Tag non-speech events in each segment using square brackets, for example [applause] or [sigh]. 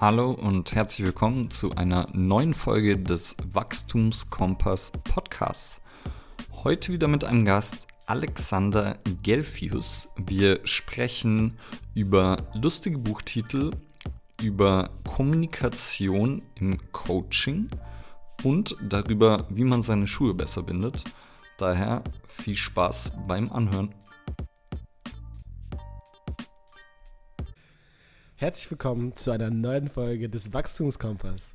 Hallo und herzlich willkommen zu einer neuen Folge des Wachstumskompass Podcasts. Heute wieder mit einem Gast, Alexander Gelfius. Wir sprechen über lustige Buchtitel, über Kommunikation im Coaching und darüber, wie man seine Schuhe besser bindet. Daher viel Spaß beim Anhören. Herzlich willkommen zu einer neuen Folge des Wachstumskompass.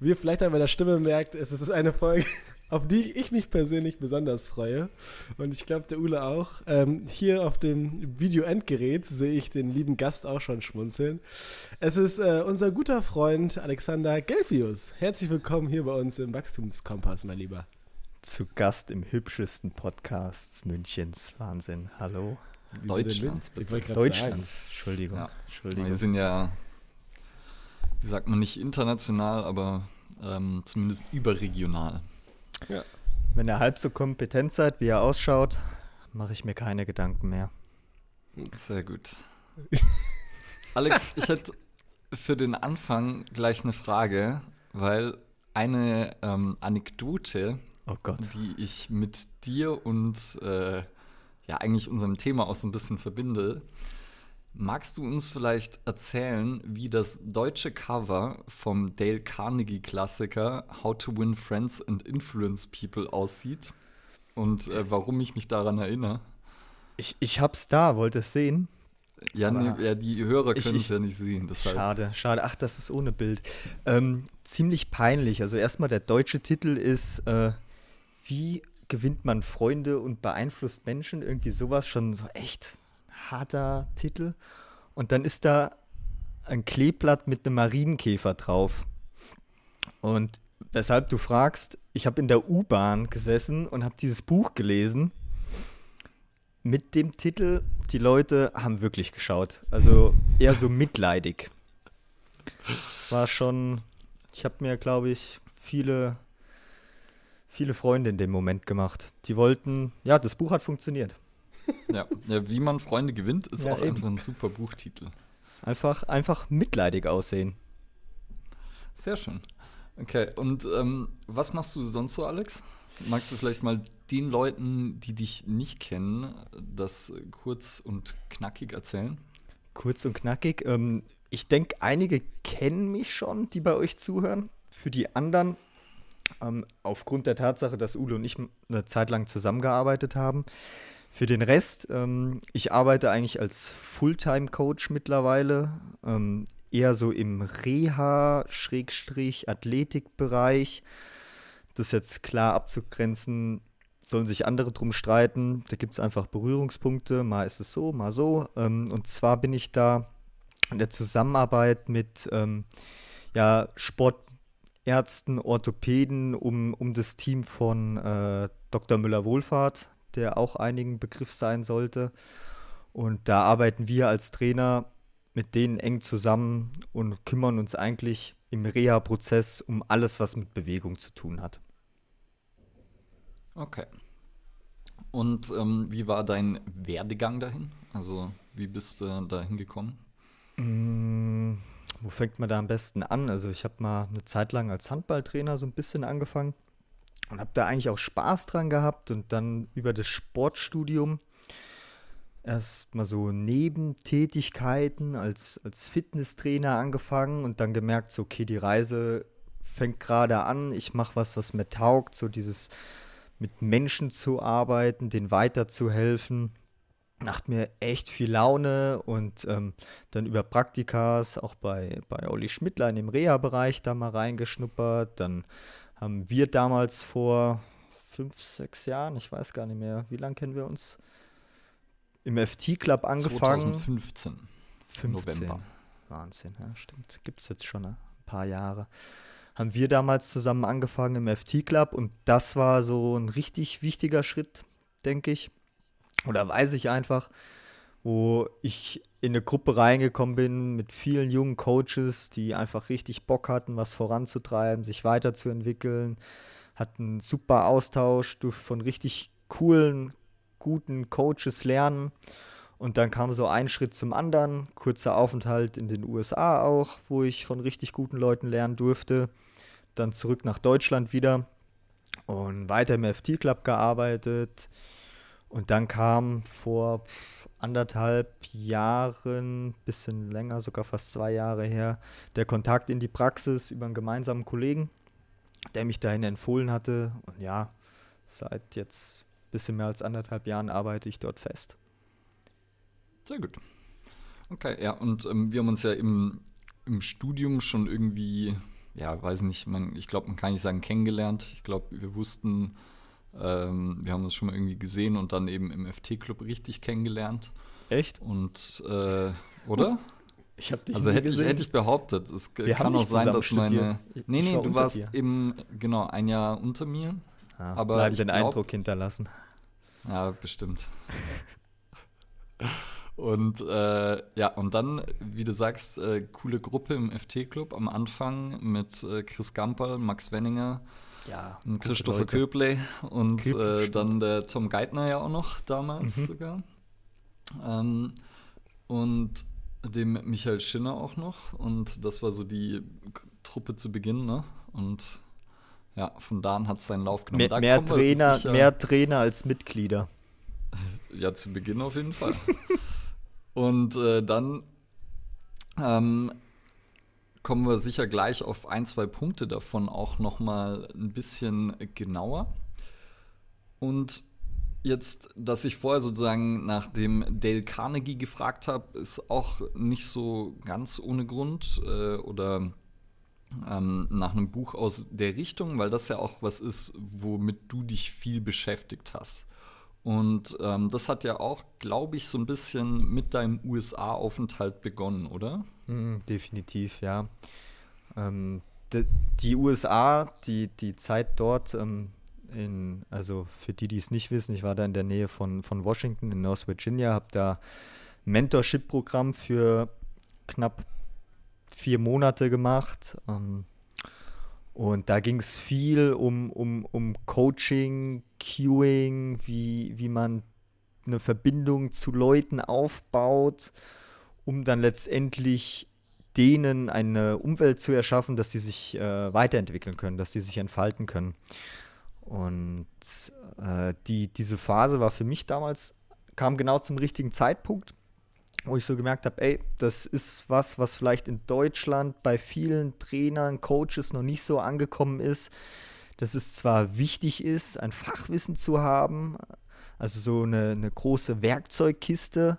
Wie ihr vielleicht an meiner Stimme merkt, es ist eine Folge, [laughs] auf die ich mich persönlich besonders freue. Und ich glaube, der Ule auch. Ähm, hier auf dem Video-Endgerät sehe ich den lieben Gast auch schon schmunzeln. Es ist äh, unser guter Freund Alexander Gelfius. Herzlich willkommen hier bei uns im Wachstumskompass, mein Lieber. Zu Gast im hübschesten Podcast Münchens. Wahnsinn. Hallo. Deutschlands, bitte. Deutschlands, Entschuldigung. Ja. Entschuldigung. Wir sind ja, wie sagt man, nicht international, aber ähm, zumindest überregional. Ja. Wenn ihr halb so kompetent seid, wie er ausschaut, mache ich mir keine Gedanken mehr. Sehr gut. [laughs] Alex, ich hätte für den Anfang gleich eine Frage, weil eine ähm, Anekdote, oh die ich mit dir und äh, ja eigentlich unserem Thema auch so ein bisschen verbinde. Magst du uns vielleicht erzählen, wie das deutsche Cover vom Dale Carnegie Klassiker How to Win Friends and Influence People aussieht und äh, warum ich mich daran erinnere? Ich, ich hab's da, wollte es sehen. Ja, nee, ja, die Hörer können es ja nicht sehen. Deshalb. Schade, schade. Ach, das ist ohne Bild. Ähm, ziemlich peinlich. Also erstmal der deutsche Titel ist äh, Wie gewinnt man Freunde und beeinflusst Menschen, irgendwie sowas, schon so echt harter Titel. Und dann ist da ein Kleeblatt mit einem Marienkäfer drauf. Und weshalb du fragst, ich habe in der U-Bahn gesessen und habe dieses Buch gelesen mit dem Titel, die Leute haben wirklich geschaut. Also eher so mitleidig. Es war schon, ich habe mir, glaube ich, viele viele Freunde in dem Moment gemacht. Die wollten, ja, das Buch hat funktioniert. Ja, ja wie man Freunde gewinnt, ist ja, auch eben. einfach ein super Buchtitel. Einfach, einfach mitleidig aussehen. Sehr schön. Okay, und ähm, was machst du sonst so, Alex? Magst du vielleicht mal den Leuten, die dich nicht kennen, das kurz und knackig erzählen? Kurz und knackig. Ähm, ich denke, einige kennen mich schon, die bei euch zuhören. Für die anderen ähm, aufgrund der Tatsache, dass Ulo und ich eine Zeit lang zusammengearbeitet haben. Für den Rest, ähm, ich arbeite eigentlich als Fulltime-Coach mittlerweile, ähm, eher so im Reha-Athletikbereich. Das ist jetzt klar abzugrenzen, sollen sich andere drum streiten. Da gibt es einfach Berührungspunkte, mal ist es so, mal so. Ähm, und zwar bin ich da in der Zusammenarbeit mit ähm, ja, Sport Ärzten, Orthopäden, um, um das Team von äh, Dr. Müller-Wohlfahrt, der auch einigen Begriff sein sollte. Und da arbeiten wir als Trainer mit denen eng zusammen und kümmern uns eigentlich im Reha-Prozess um alles, was mit Bewegung zu tun hat. Okay. Und ähm, wie war dein Werdegang dahin? Also, wie bist du da hingekommen? Mmh wo fängt man da am besten an? Also ich habe mal eine Zeit lang als Handballtrainer so ein bisschen angefangen und habe da eigentlich auch Spaß dran gehabt und dann über das Sportstudium erst mal so Nebentätigkeiten als, als Fitnesstrainer angefangen und dann gemerkt, so, okay, die Reise fängt gerade an, ich mache was, was mir taugt, so dieses mit Menschen zu arbeiten, denen weiterzuhelfen macht mir echt viel Laune und ähm, dann über Praktikas auch bei, bei Olli Schmidtlein im Reha-Bereich da mal reingeschnuppert. Dann haben wir damals vor fünf, sechs Jahren, ich weiß gar nicht mehr, wie lange kennen wir uns, im FT-Club angefangen. 2015. 15. November. Wahnsinn, ja, stimmt. Gibt es jetzt schon ein paar Jahre. Haben wir damals zusammen angefangen im FT-Club und das war so ein richtig wichtiger Schritt, denke ich oder weiß ich einfach, wo ich in eine Gruppe reingekommen bin mit vielen jungen Coaches, die einfach richtig Bock hatten, was voranzutreiben, sich weiterzuentwickeln, hatten super Austausch, durfte von richtig coolen, guten Coaches lernen. Und dann kam so ein Schritt zum anderen, kurzer Aufenthalt in den USA auch, wo ich von richtig guten Leuten lernen durfte. Dann zurück nach Deutschland wieder und weiter im FT Club gearbeitet. Und dann kam vor anderthalb Jahren, bisschen länger, sogar fast zwei Jahre her, der Kontakt in die Praxis über einen gemeinsamen Kollegen, der mich dahin empfohlen hatte. Und ja, seit jetzt ein bisschen mehr als anderthalb Jahren arbeite ich dort fest. Sehr gut. Okay, ja, und ähm, wir haben uns ja im, im Studium schon irgendwie, ja, weiß nicht, man, ich glaube, man kann nicht sagen kennengelernt. Ich glaube, wir wussten, ähm, wir haben uns schon mal irgendwie gesehen und dann eben im FT-Club richtig kennengelernt. Echt? Und, äh, oder? Ich habe dich Also hätte ich, hätte ich behauptet. Es Wir kann auch sein, dass meine. studiert. Ich- Nee, ich nee, war du warst dir. eben, genau, ein Jahr unter mir. Ja, aber bleib ich den glaub- Eindruck hinterlassen. Ja, bestimmt. [laughs] Und äh, ja, und dann, wie du sagst, äh, coole Gruppe im FT-Club am Anfang mit äh, Chris Gamperl, Max Wenninger, Ja, und Christopher Leute. Köble und Köble, äh, dann der Tom Geithner ja auch noch damals Mhm. sogar. Ähm, und dem Michael Schinner auch noch. Und das war so die Truppe zu Beginn, ne? Und ja, von da an hat es seinen Lauf genommen. Mehr, mehr, Trainer, sicher- mehr Trainer als Mitglieder. [laughs] Ja, zu Beginn auf jeden Fall. Und äh, dann ähm, kommen wir sicher gleich auf ein, zwei Punkte davon auch noch mal ein bisschen genauer. Und jetzt, dass ich vorher sozusagen nach dem Dale Carnegie gefragt habe, ist auch nicht so ganz ohne Grund äh, oder ähm, nach einem Buch aus der Richtung, weil das ja auch was ist, womit du dich viel beschäftigt hast. Und ähm, das hat ja auch, glaube ich, so ein bisschen mit deinem USA-Aufenthalt begonnen, oder? Mhm, definitiv, ja. Ähm, de, die USA, die, die Zeit dort, ähm, in, also für die, die es nicht wissen, ich war da in der Nähe von, von Washington in North Virginia, habe da ein Mentorship-Programm für knapp vier Monate gemacht. Ähm, und da ging es viel um, um, um Coaching, Cueing, wie, wie man eine Verbindung zu Leuten aufbaut, um dann letztendlich denen eine Umwelt zu erschaffen, dass sie sich äh, weiterentwickeln können, dass sie sich entfalten können. Und äh, die, diese Phase war für mich damals, kam genau zum richtigen Zeitpunkt, wo ich so gemerkt habe, ey, das ist was, was vielleicht in Deutschland bei vielen Trainern, Coaches noch nicht so angekommen ist, dass es zwar wichtig ist, ein Fachwissen zu haben, also so eine, eine große Werkzeugkiste,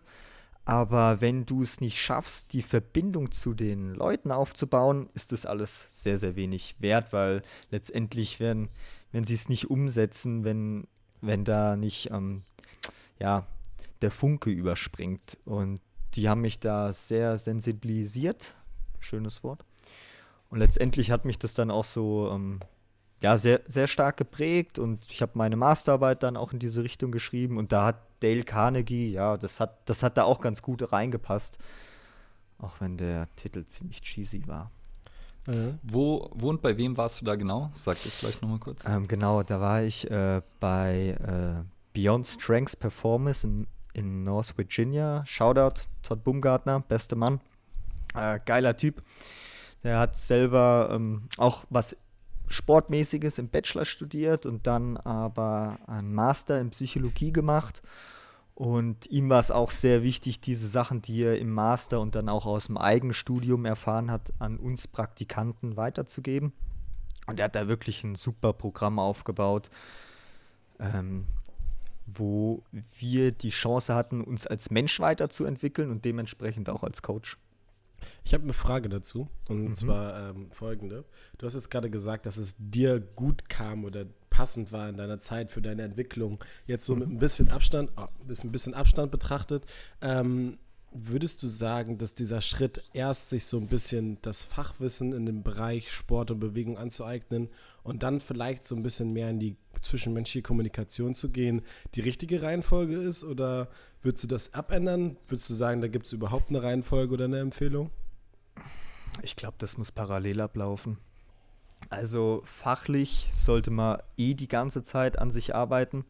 aber wenn du es nicht schaffst, die Verbindung zu den Leuten aufzubauen, ist das alles sehr, sehr wenig wert, weil letztendlich, wenn, wenn sie es nicht umsetzen, wenn, wenn da nicht ähm, ja, der Funke überspringt. Und die haben mich da sehr sensibilisiert. Schönes Wort. Und letztendlich hat mich das dann auch so ähm, ja, sehr, sehr stark geprägt und ich habe meine Masterarbeit dann auch in diese Richtung geschrieben und da hat Dale Carnegie, ja, das hat, das hat da auch ganz gut reingepasst. Auch wenn der Titel ziemlich cheesy war. Mhm. Wo, wo und bei wem warst du da genau? Sag das vielleicht nochmal kurz. Ähm, genau, da war ich äh, bei äh, Beyond Strengths Performance in, in North Virginia. Shoutout, Todd Bumgartner, beste Mann. Äh, geiler Typ. Der hat selber ähm, auch was Sportmäßiges im Bachelor studiert und dann aber einen Master in Psychologie gemacht. Und ihm war es auch sehr wichtig, diese Sachen, die er im Master und dann auch aus dem eigenen Studium erfahren hat, an uns Praktikanten weiterzugeben. Und er hat da wirklich ein super Programm aufgebaut, ähm, wo wir die Chance hatten, uns als Mensch weiterzuentwickeln und dementsprechend auch als Coach. Ich habe eine Frage dazu und Mhm. zwar ähm, folgende. Du hast jetzt gerade gesagt, dass es dir gut kam oder passend war in deiner Zeit für deine Entwicklung. Jetzt so mit ein bisschen Abstand, oh, ein bisschen, ein bisschen Abstand betrachtet, ähm, würdest du sagen, dass dieser Schritt erst sich so ein bisschen das Fachwissen in dem Bereich Sport und Bewegung anzueignen und dann vielleicht so ein bisschen mehr in die zwischenmenschliche Kommunikation zu gehen, die richtige Reihenfolge ist? Oder würdest du das abändern? Würdest du sagen, da gibt es überhaupt eine Reihenfolge oder eine Empfehlung? Ich glaube, das muss parallel ablaufen. Also fachlich sollte man eh die ganze Zeit an sich arbeiten.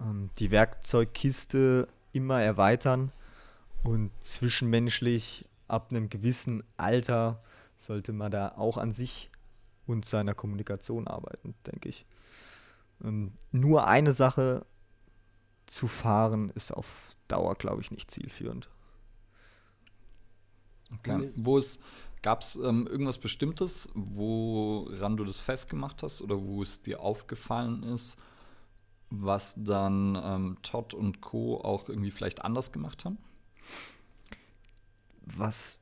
Ähm, die Werkzeugkiste immer erweitern und zwischenmenschlich ab einem gewissen Alter sollte man da auch an sich und seiner Kommunikation arbeiten, denke ich. Ähm, nur eine Sache zu fahren ist auf Dauer, glaube ich, nicht zielführend. Okay. Wo es gab es ähm, irgendwas Bestimmtes, woran du das festgemacht hast oder wo es dir aufgefallen ist, was dann ähm, Todd und Co. auch irgendwie vielleicht anders gemacht haben? Was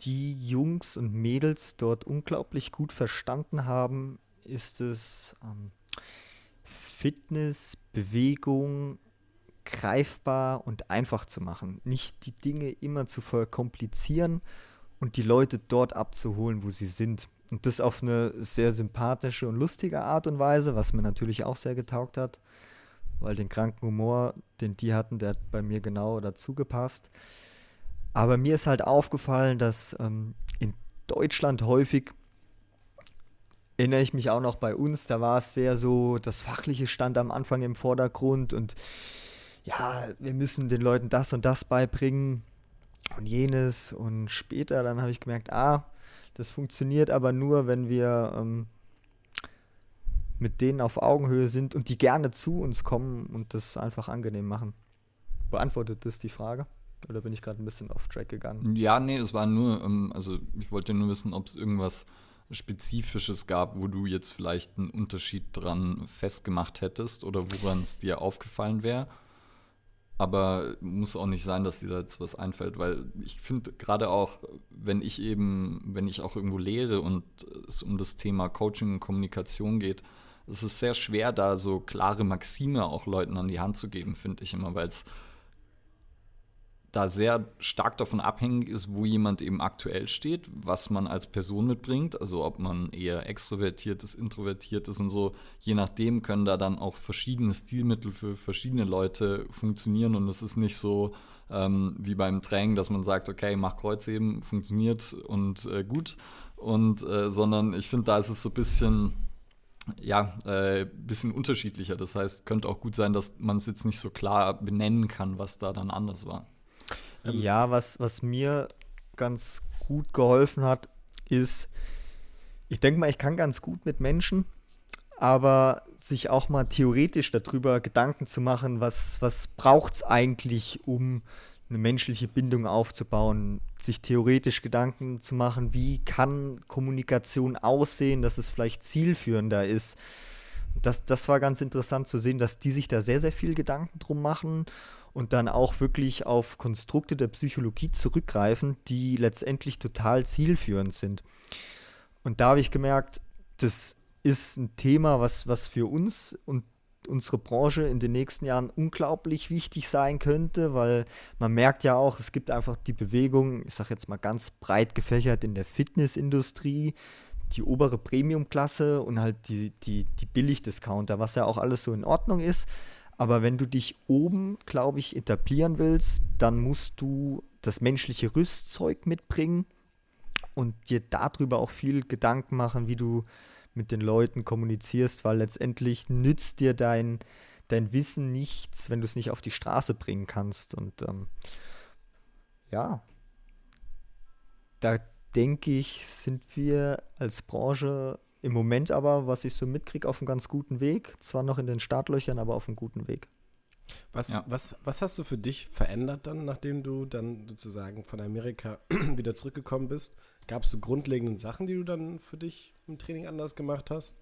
die Jungs und Mädels dort unglaublich gut verstanden haben, ist es ähm, Fitness, Bewegung greifbar und einfach zu machen. Nicht die Dinge immer zu verkomplizieren und die Leute dort abzuholen, wo sie sind. Und das auf eine sehr sympathische und lustige Art und Weise, was mir natürlich auch sehr getaugt hat, weil den kranken Humor, den die hatten, der hat bei mir genau dazu gepasst. Aber mir ist halt aufgefallen, dass ähm, in Deutschland häufig, erinnere ich mich auch noch bei uns, da war es sehr so, das Fachliche stand am Anfang im Vordergrund und ja, wir müssen den Leuten das und das beibringen und jenes. Und später dann habe ich gemerkt, ah, das funktioniert aber nur, wenn wir ähm, mit denen auf Augenhöhe sind und die gerne zu uns kommen und das einfach angenehm machen. Beantwortet das die Frage? Oder bin ich gerade ein bisschen off track gegangen? Ja, nee, es war nur, ähm, also ich wollte nur wissen, ob es irgendwas Spezifisches gab, wo du jetzt vielleicht einen Unterschied dran festgemacht hättest oder woran es dir aufgefallen wäre. Aber muss auch nicht sein, dass dir da jetzt was einfällt, weil ich finde gerade auch, wenn ich eben, wenn ich auch irgendwo lehre und es um das Thema Coaching und Kommunikation geht, es ist sehr schwer, da so klare Maxime auch Leuten an die Hand zu geben, finde ich immer, weil es da sehr stark davon abhängig ist, wo jemand eben aktuell steht, was man als Person mitbringt, also ob man eher extrovertiert ist, introvertiert ist und so. Je nachdem können da dann auch verschiedene Stilmittel für verschiedene Leute funktionieren. Und es ist nicht so ähm, wie beim Training, dass man sagt, okay, mach Kreuzheben, funktioniert und äh, gut, und äh, sondern ich finde, da ist es so ein bisschen ja, äh, bisschen unterschiedlicher. Das heißt, könnte auch gut sein, dass man es jetzt nicht so klar benennen kann, was da dann anders war. Ähm, ja, was, was mir ganz gut geholfen hat, ist, ich denke mal, ich kann ganz gut mit Menschen, aber sich auch mal theoretisch darüber Gedanken zu machen, was, was braucht es eigentlich, um eine menschliche Bindung aufzubauen, sich theoretisch Gedanken zu machen, wie kann Kommunikation aussehen, dass es vielleicht zielführender ist. Das, das war ganz interessant zu sehen, dass die sich da sehr, sehr viel Gedanken drum machen und dann auch wirklich auf Konstrukte der Psychologie zurückgreifen, die letztendlich total zielführend sind. Und da habe ich gemerkt, das ist ein Thema, was, was für uns und unsere Branche in den nächsten Jahren unglaublich wichtig sein könnte, weil man merkt ja auch, es gibt einfach die Bewegung, ich sage jetzt mal ganz breit gefächert in der Fitnessindustrie, die obere Premiumklasse und halt die, die, die Billigdiscounter, was ja auch alles so in Ordnung ist. Aber wenn du dich oben, glaube ich, etablieren willst, dann musst du das menschliche Rüstzeug mitbringen und dir darüber auch viel Gedanken machen, wie du mit den Leuten kommunizierst, weil letztendlich nützt dir dein, dein Wissen nichts, wenn du es nicht auf die Straße bringen kannst. Und ähm, ja, da denke ich, sind wir als Branche im Moment aber, was ich so mitkriege, auf einem ganz guten Weg. Zwar noch in den Startlöchern, aber auf einem guten Weg. Was, ja. was, was hast du für dich verändert dann, nachdem du dann sozusagen von Amerika [clears throat] wieder zurückgekommen bist? Gab es so grundlegende Sachen, die du dann für dich im Training anders gemacht hast?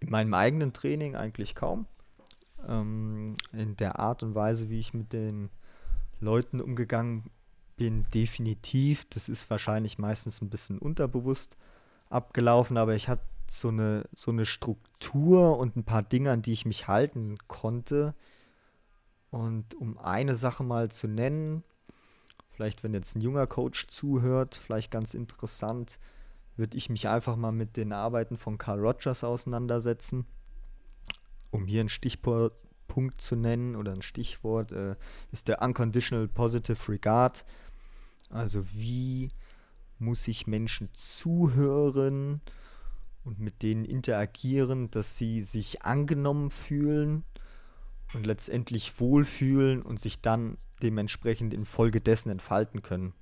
In meinem eigenen Training eigentlich kaum. Ähm, in der Art und Weise, wie ich mit den Leuten umgegangen bin, definitiv. Das ist wahrscheinlich meistens ein bisschen unterbewusst abgelaufen, aber ich hatte so eine, so eine Struktur und ein paar Dinge, an die ich mich halten konnte. Und um eine Sache mal zu nennen, vielleicht wenn jetzt ein junger Coach zuhört, vielleicht ganz interessant, würde ich mich einfach mal mit den Arbeiten von Carl Rogers auseinandersetzen, um hier einen Stichpunkt zu nennen oder ein Stichwort, äh, ist der Unconditional Positive Regard. Also wie muss ich Menschen zuhören und mit denen interagieren, dass sie sich angenommen fühlen und letztendlich wohlfühlen und sich dann dementsprechend infolgedessen entfalten können.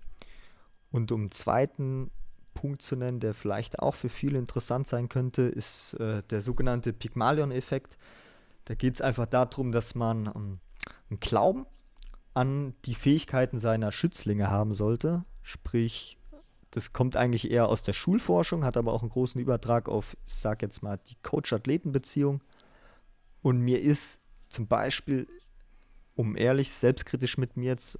Und um zweiten Punkt zu nennen, der vielleicht auch für viele interessant sein könnte, ist äh, der sogenannte Pygmalion-Effekt. Da geht es einfach darum, dass man ähm, einen Glauben an die Fähigkeiten seiner Schützlinge haben sollte. Sprich, das kommt eigentlich eher aus der Schulforschung, hat aber auch einen großen Übertrag auf, ich sag jetzt mal, die Coach-Athleten-Beziehung. Und mir ist zum Beispiel, um ehrlich, selbstkritisch mit mir jetzt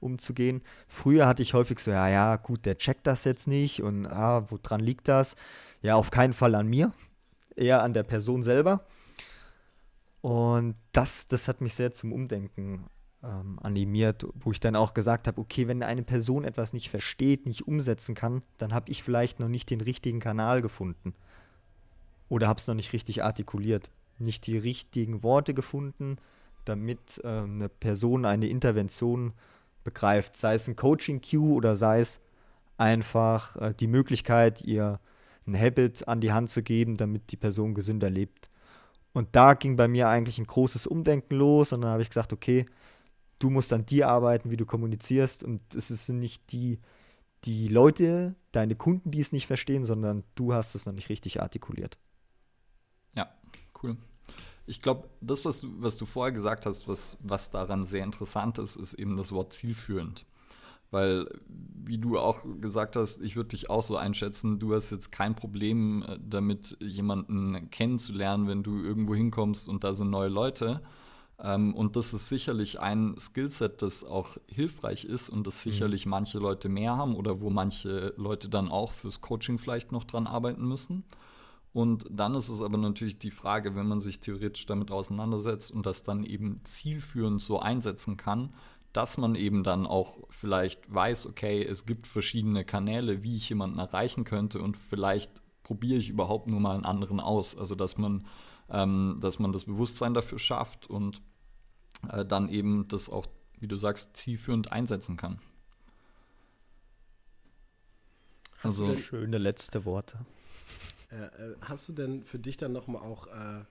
umzugehen. Früher hatte ich häufig so, ja, ja, gut, der checkt das jetzt nicht und ah, woran liegt das? Ja, auf keinen Fall an mir, eher an der Person selber. Und das, das hat mich sehr zum Umdenken ähm, animiert, wo ich dann auch gesagt habe, okay, wenn eine Person etwas nicht versteht, nicht umsetzen kann, dann habe ich vielleicht noch nicht den richtigen Kanal gefunden. Oder habe es noch nicht richtig artikuliert, nicht die richtigen Worte gefunden, damit äh, eine Person eine Intervention begreift, sei es ein Coaching-Cue oder sei es einfach äh, die Möglichkeit, ihr ein Habit an die Hand zu geben, damit die Person gesünder lebt. Und da ging bei mir eigentlich ein großes Umdenken los und dann habe ich gesagt, okay, du musst an dir arbeiten, wie du kommunizierst und es sind nicht die, die Leute, deine Kunden, die es nicht verstehen, sondern du hast es noch nicht richtig artikuliert. Ja, cool. Ich glaube, das, was du, was du vorher gesagt hast, was, was daran sehr interessant ist, ist eben das Wort zielführend. Weil, wie du auch gesagt hast, ich würde dich auch so einschätzen, du hast jetzt kein Problem äh, damit, jemanden kennenzulernen, wenn du irgendwo hinkommst und da sind neue Leute. Ähm, und das ist sicherlich ein Skillset, das auch hilfreich ist und das mhm. sicherlich mhm. manche Leute mehr haben oder wo manche Leute dann auch fürs Coaching vielleicht noch dran arbeiten müssen. Und dann ist es aber natürlich die Frage, wenn man sich theoretisch damit auseinandersetzt und das dann eben zielführend so einsetzen kann, dass man eben dann auch vielleicht weiß, okay, es gibt verschiedene Kanäle, wie ich jemanden erreichen könnte und vielleicht probiere ich überhaupt nur mal einen anderen aus. Also dass man, ähm, dass man das Bewusstsein dafür schafft und äh, dann eben das auch, wie du sagst, zielführend einsetzen kann. Also schöne letzte Worte. Äh, äh, hast du denn für dich dann nochmal auch äh,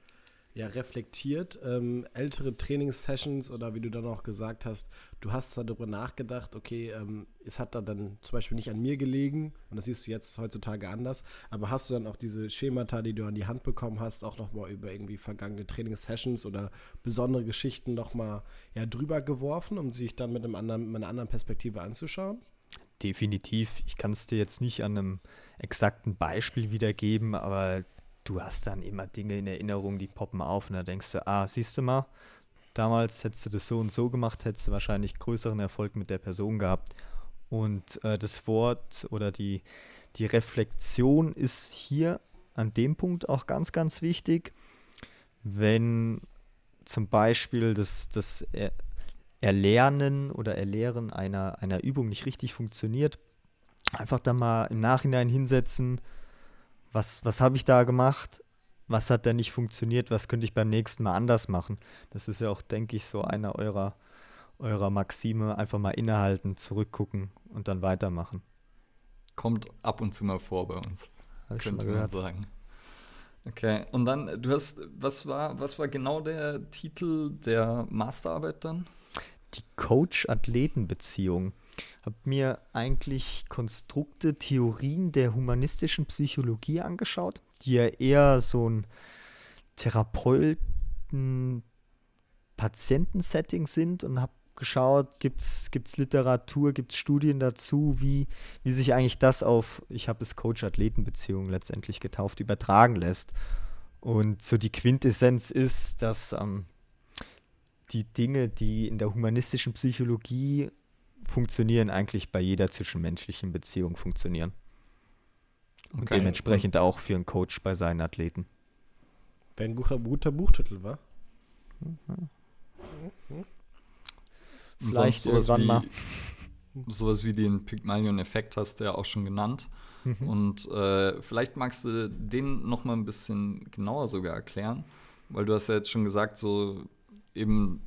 ja, reflektiert, ähm, ältere Trainingssessions oder wie du dann auch gesagt hast, du hast darüber nachgedacht, okay, ähm, es hat da dann zum Beispiel nicht an mir gelegen und das siehst du jetzt heutzutage anders, aber hast du dann auch diese Schemata, die du an die Hand bekommen hast, auch nochmal über irgendwie vergangene Trainingssessions oder besondere Geschichten nochmal ja, drüber geworfen, um sich dann mit, einem anderen, mit einer anderen Perspektive anzuschauen? Definitiv. Ich kann es dir jetzt nicht an einem exakten Beispiel wiedergeben, aber du hast dann immer Dinge in Erinnerung, die poppen auf und da denkst du, ah, siehst du mal, damals hättest du das so und so gemacht, hättest du wahrscheinlich größeren Erfolg mit der Person gehabt. Und äh, das Wort oder die, die Reflexion ist hier an dem Punkt auch ganz, ganz wichtig. Wenn zum Beispiel das, das Erlernen oder Erlehren einer, einer Übung nicht richtig funktioniert, einfach da mal im Nachhinein hinsetzen, was, was habe ich da gemacht, was hat da nicht funktioniert, was könnte ich beim nächsten Mal anders machen. Das ist ja auch, denke ich, so einer eurer, eurer Maxime, einfach mal innehalten, zurückgucken und dann weitermachen. Kommt ab und zu mal vor bei uns, könnte man sagen. Okay, und dann, du hast, was war, was war genau der Titel der Masterarbeit dann? Die Coach-Athleten-Beziehung habe mir eigentlich Konstrukte, Theorien der humanistischen Psychologie angeschaut, die ja eher so ein Therapeuten-Patienten-Setting sind und habe geschaut, gibt es Literatur, gibt es Studien dazu, wie, wie sich eigentlich das auf, ich habe es Coach-Athleten-Beziehung letztendlich getauft, übertragen lässt. Und so die Quintessenz ist, dass ähm, die Dinge, die in der humanistischen Psychologie funktionieren eigentlich bei jeder zwischenmenschlichen Beziehung funktionieren. Und okay. dementsprechend auch für einen Coach bei seinen Athleten. Wenn ein guter, guter Buchtitel war. Mhm. Vielleicht irgendwann wie, mal. [laughs] Sowas wie den Pygmalion-Effekt hast du ja auch schon genannt. Mhm. Und äh, vielleicht magst du den noch mal ein bisschen genauer sogar erklären, weil du hast ja jetzt schon gesagt, so eben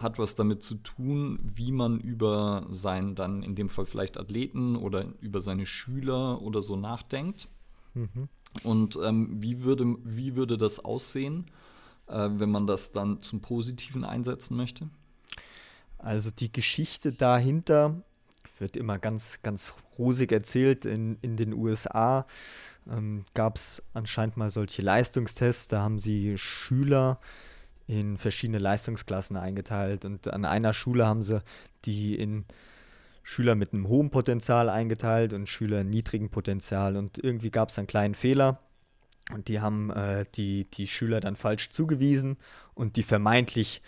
hat was damit zu tun, wie man über seinen dann in dem Fall vielleicht Athleten oder über seine Schüler oder so nachdenkt. Mhm. Und ähm, wie, würde, wie würde das aussehen, äh, wenn man das dann zum Positiven einsetzen möchte? Also die Geschichte dahinter wird immer ganz, ganz rosig erzählt. In, in den USA ähm, gab es anscheinend mal solche Leistungstests, da haben sie Schüler in verschiedene Leistungsklassen eingeteilt. Und an einer Schule haben sie die in Schüler mit einem hohen Potenzial eingeteilt und Schüler in niedrigem Potenzial. Und irgendwie gab es einen kleinen Fehler. Und die haben äh, die, die Schüler dann falsch zugewiesen und die vermeintlich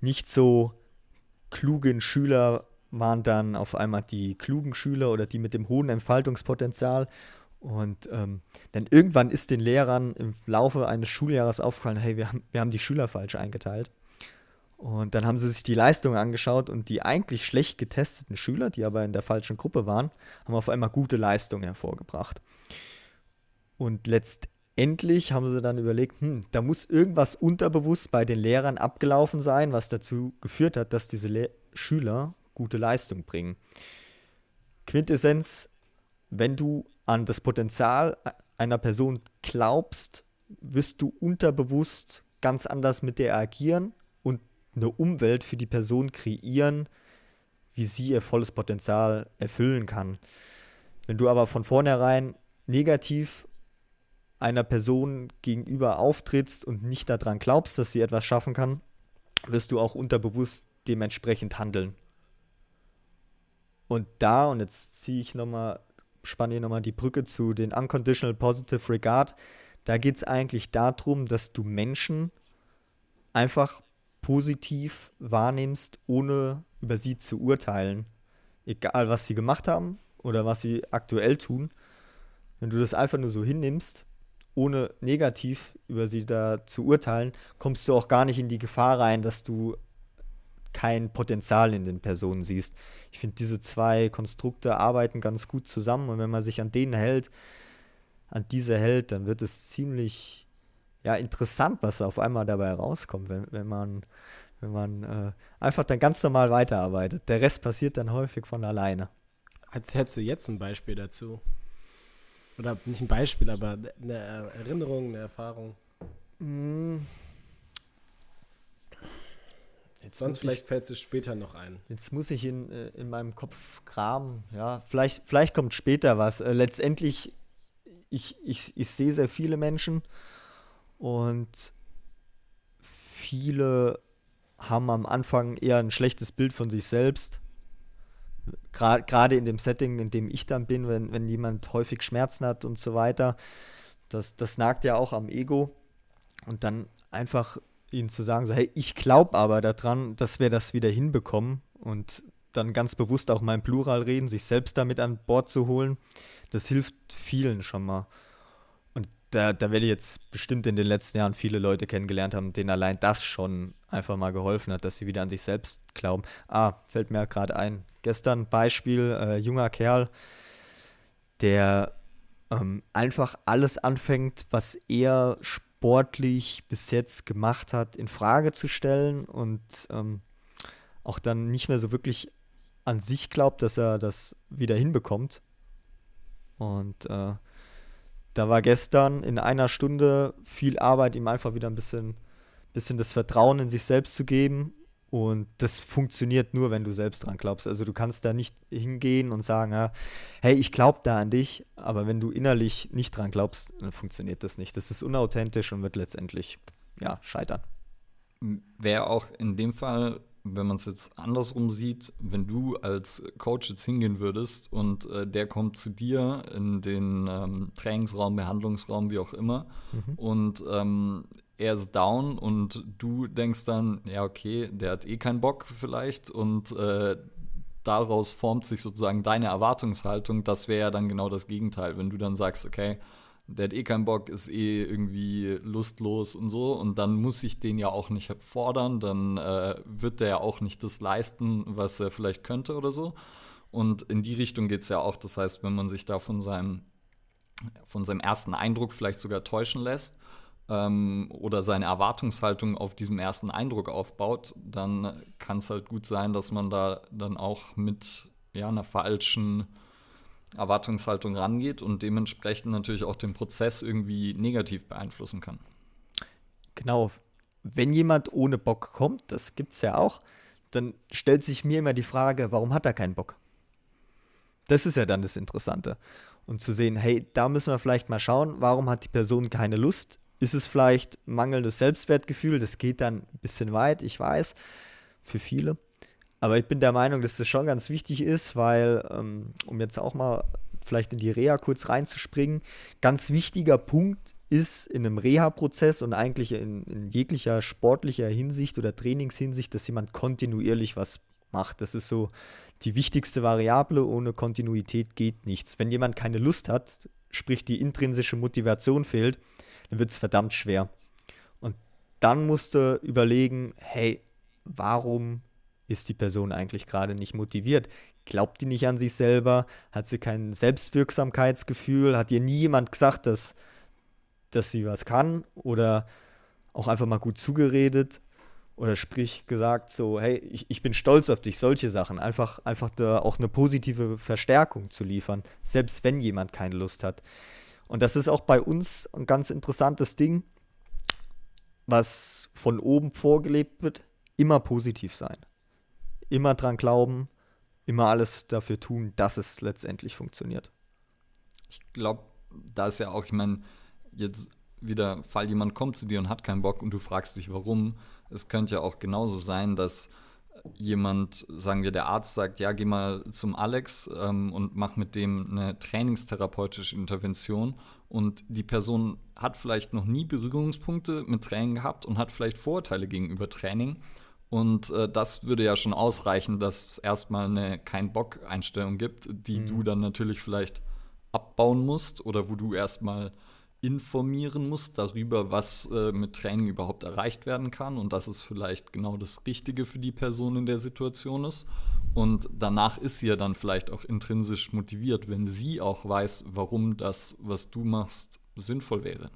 nicht so klugen Schüler waren dann auf einmal die klugen Schüler oder die mit dem hohen Entfaltungspotenzial. Und ähm, dann irgendwann ist den Lehrern im Laufe eines Schuljahres aufgefallen, hey, wir haben, wir haben die Schüler falsch eingeteilt. Und dann haben sie sich die Leistung angeschaut und die eigentlich schlecht getesteten Schüler, die aber in der falschen Gruppe waren, haben auf einmal gute Leistungen hervorgebracht. Und letztendlich haben sie dann überlegt, hm, da muss irgendwas unterbewusst bei den Lehrern abgelaufen sein, was dazu geführt hat, dass diese Le Schüler gute Leistung bringen. Quintessenz, wenn du an das Potenzial einer Person glaubst, wirst du unterbewusst ganz anders mit der agieren und eine Umwelt für die Person kreieren, wie sie ihr volles Potenzial erfüllen kann. Wenn du aber von vornherein negativ einer Person gegenüber auftrittst und nicht daran glaubst, dass sie etwas schaffen kann, wirst du auch unterbewusst dementsprechend handeln. Und da, und jetzt ziehe ich nochmal, spanne hier nochmal die Brücke zu den Unconditional Positive Regard, da geht es eigentlich darum, dass du Menschen einfach positiv wahrnimmst, ohne über sie zu urteilen. Egal, was sie gemacht haben oder was sie aktuell tun. Wenn du das einfach nur so hinnimmst, ohne negativ über sie da zu urteilen, kommst du auch gar nicht in die Gefahr rein, dass du kein Potenzial in den Personen siehst. Ich finde, diese zwei Konstrukte arbeiten ganz gut zusammen und wenn man sich an denen hält, an diese hält, dann wird es ziemlich ja, interessant, was auf einmal dabei rauskommt, wenn, wenn man, wenn man äh, einfach dann ganz normal weiterarbeitet. Der Rest passiert dann häufig von alleine. Als hättest du jetzt ein Beispiel dazu. Oder nicht ein Beispiel, aber eine Erinnerung, eine Erfahrung. Mm. Jetzt Sonst vielleicht fällt es später noch ein. Jetzt muss ich in, äh, in meinem Kopf kramen. Ja, vielleicht, vielleicht kommt später was. Äh, letztendlich, ich, ich, ich sehe sehr viele Menschen und viele haben am Anfang eher ein schlechtes Bild von sich selbst. Gerade in dem Setting, in dem ich dann bin, wenn, wenn jemand häufig Schmerzen hat und so weiter. Das, das nagt ja auch am Ego. Und dann einfach ihnen zu sagen, so, hey, ich glaube aber daran, dass wir das wieder hinbekommen und dann ganz bewusst auch im Plural reden, sich selbst damit an Bord zu holen, das hilft vielen schon mal. Und da, da werde ich jetzt bestimmt in den letzten Jahren viele Leute kennengelernt haben, denen allein das schon einfach mal geholfen hat, dass sie wieder an sich selbst glauben. Ah, fällt mir gerade ein. Gestern Beispiel, äh, junger Kerl, der ähm, einfach alles anfängt, was er sportlich bis jetzt gemacht hat, in Frage zu stellen und ähm, auch dann nicht mehr so wirklich an sich glaubt, dass er das wieder hinbekommt. Und äh, da war gestern in einer Stunde viel Arbeit, ihm einfach wieder ein bisschen, bisschen das Vertrauen in sich selbst zu geben und das funktioniert nur, wenn du selbst dran glaubst. Also du kannst da nicht hingehen und sagen, ja, hey, ich glaube da an dich, aber wenn du innerlich nicht dran glaubst, dann funktioniert das nicht. Das ist unauthentisch und wird letztendlich ja, scheitern. Wäre auch in dem Fall, wenn man es jetzt andersrum sieht, wenn du als Coach jetzt hingehen würdest und äh, der kommt zu dir in den ähm, Trainingsraum, Behandlungsraum, wie auch immer, mhm. und ähm, er ist down und du denkst dann, ja, okay, der hat eh keinen Bock vielleicht und äh, daraus formt sich sozusagen deine Erwartungshaltung. Das wäre ja dann genau das Gegenteil, wenn du dann sagst, okay, der hat eh keinen Bock, ist eh irgendwie lustlos und so und dann muss ich den ja auch nicht fordern, dann äh, wird der ja auch nicht das leisten, was er vielleicht könnte oder so. Und in die Richtung geht es ja auch. Das heißt, wenn man sich da von seinem, von seinem ersten Eindruck vielleicht sogar täuschen lässt, ähm, oder seine Erwartungshaltung auf diesem ersten Eindruck aufbaut, dann kann es halt gut sein, dass man da dann auch mit ja, einer falschen Erwartungshaltung rangeht und dementsprechend natürlich auch den Prozess irgendwie negativ beeinflussen kann. genau, wenn jemand ohne Bock kommt, das gibt es ja auch, dann stellt sich mir immer die Frage, warum hat er keinen Bock? Das ist ja dann das Interessante. Und zu sehen, hey, da müssen wir vielleicht mal schauen, warum hat die Person keine Lust? Ist es vielleicht mangelndes Selbstwertgefühl? Das geht dann ein bisschen weit, ich weiß, für viele. Aber ich bin der Meinung, dass das schon ganz wichtig ist, weil, ähm, um jetzt auch mal vielleicht in die Reha kurz reinzuspringen, ganz wichtiger Punkt ist in einem Reha-Prozess und eigentlich in, in, jeglicher sportlicher Hinsicht oder Trainingshinsicht, dass jemand kontinuierlich was macht. Das ist so die wichtigste Variable. Ohne Kontinuität geht nichts. Wenn jemand keine Lust hat, sprich die intrinsische Motivation fehlt, dann wird es verdammt schwer. Und dann musst du überlegen, hey, warum ist die Person eigentlich gerade nicht motiviert? Glaubt die nicht an sich selber? Hat sie kein Selbstwirksamkeitsgefühl? Hat ihr nie jemand gesagt, dass, dass sie was kann? Oder auch einfach mal gut zugeredet? Oder sprich gesagt so, hey, ich, ich bin stolz auf dich, solche Sachen. Einfach, einfach da auch eine positive Verstärkung zu liefern, selbst wenn jemand keine Lust hat. Und das ist auch bei uns ein ganz interessantes Ding, was von oben vorgelebt wird, immer positiv sein. Immer dran glauben, immer alles dafür tun, dass es letztendlich funktioniert. Ich glaube, da ist ja auch, ich meine, jetzt wieder, Fall jemand kommt zu dir und hat keinen Bock und du fragst dich, warum. Es könnte ja auch genauso sein, dass jemand, sagen wir, der Arzt sagt, ja, geh mal zum Alex ähm, und mach mit dem eine trainingstherapeutische Intervention und die Person hat vielleicht noch nie Berührungspunkte mit Training gehabt und hat vielleicht Vorurteile gegenüber Training und äh, das würde ja schon ausreichen, dass es erstmal eine Kein-Bock-Einstellung gibt, die mhm. du dann natürlich vielleicht abbauen musst oder wo du erstmal informieren musst darüber, was äh, mit Training überhaupt erreicht werden kann und dass es vielleicht genau das Richtige für die Person in der Situation ist. Und danach ist sie ja dann vielleicht auch intrinsisch motiviert, wenn sie auch weiß, warum das, was du machst, sinnvoll wäre.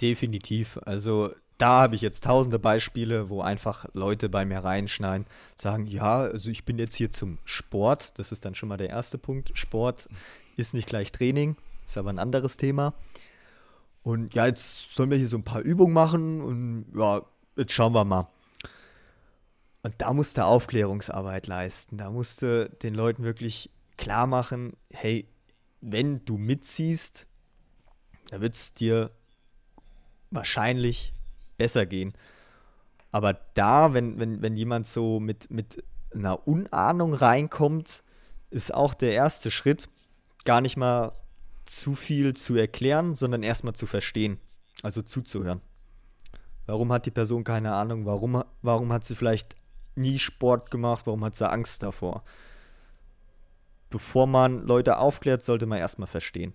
Definitiv. Also da habe ich jetzt tausende Beispiele, wo einfach Leute bei mir reinschneiden, sagen, ja, also ich bin jetzt hier zum Sport. Das ist dann schon mal der erste Punkt. Sport ist nicht gleich Training, ist aber ein anderes Thema. Und ja, jetzt sollen wir hier so ein paar Übungen machen und ja, jetzt schauen wir mal. Und da musste Aufklärungsarbeit leisten. Da musste den Leuten wirklich klar machen, hey, wenn du mitziehst, da wird es dir wahrscheinlich besser gehen. Aber da, wenn, wenn, wenn jemand so mit, mit einer Unahnung reinkommt, ist auch der erste Schritt, gar nicht mal zu viel zu erklären, sondern erstmal zu verstehen, also zuzuhören. Warum hat die Person keine Ahnung? Warum, warum hat sie vielleicht nie Sport gemacht? Warum hat sie Angst davor? Bevor man Leute aufklärt, sollte man erstmal verstehen.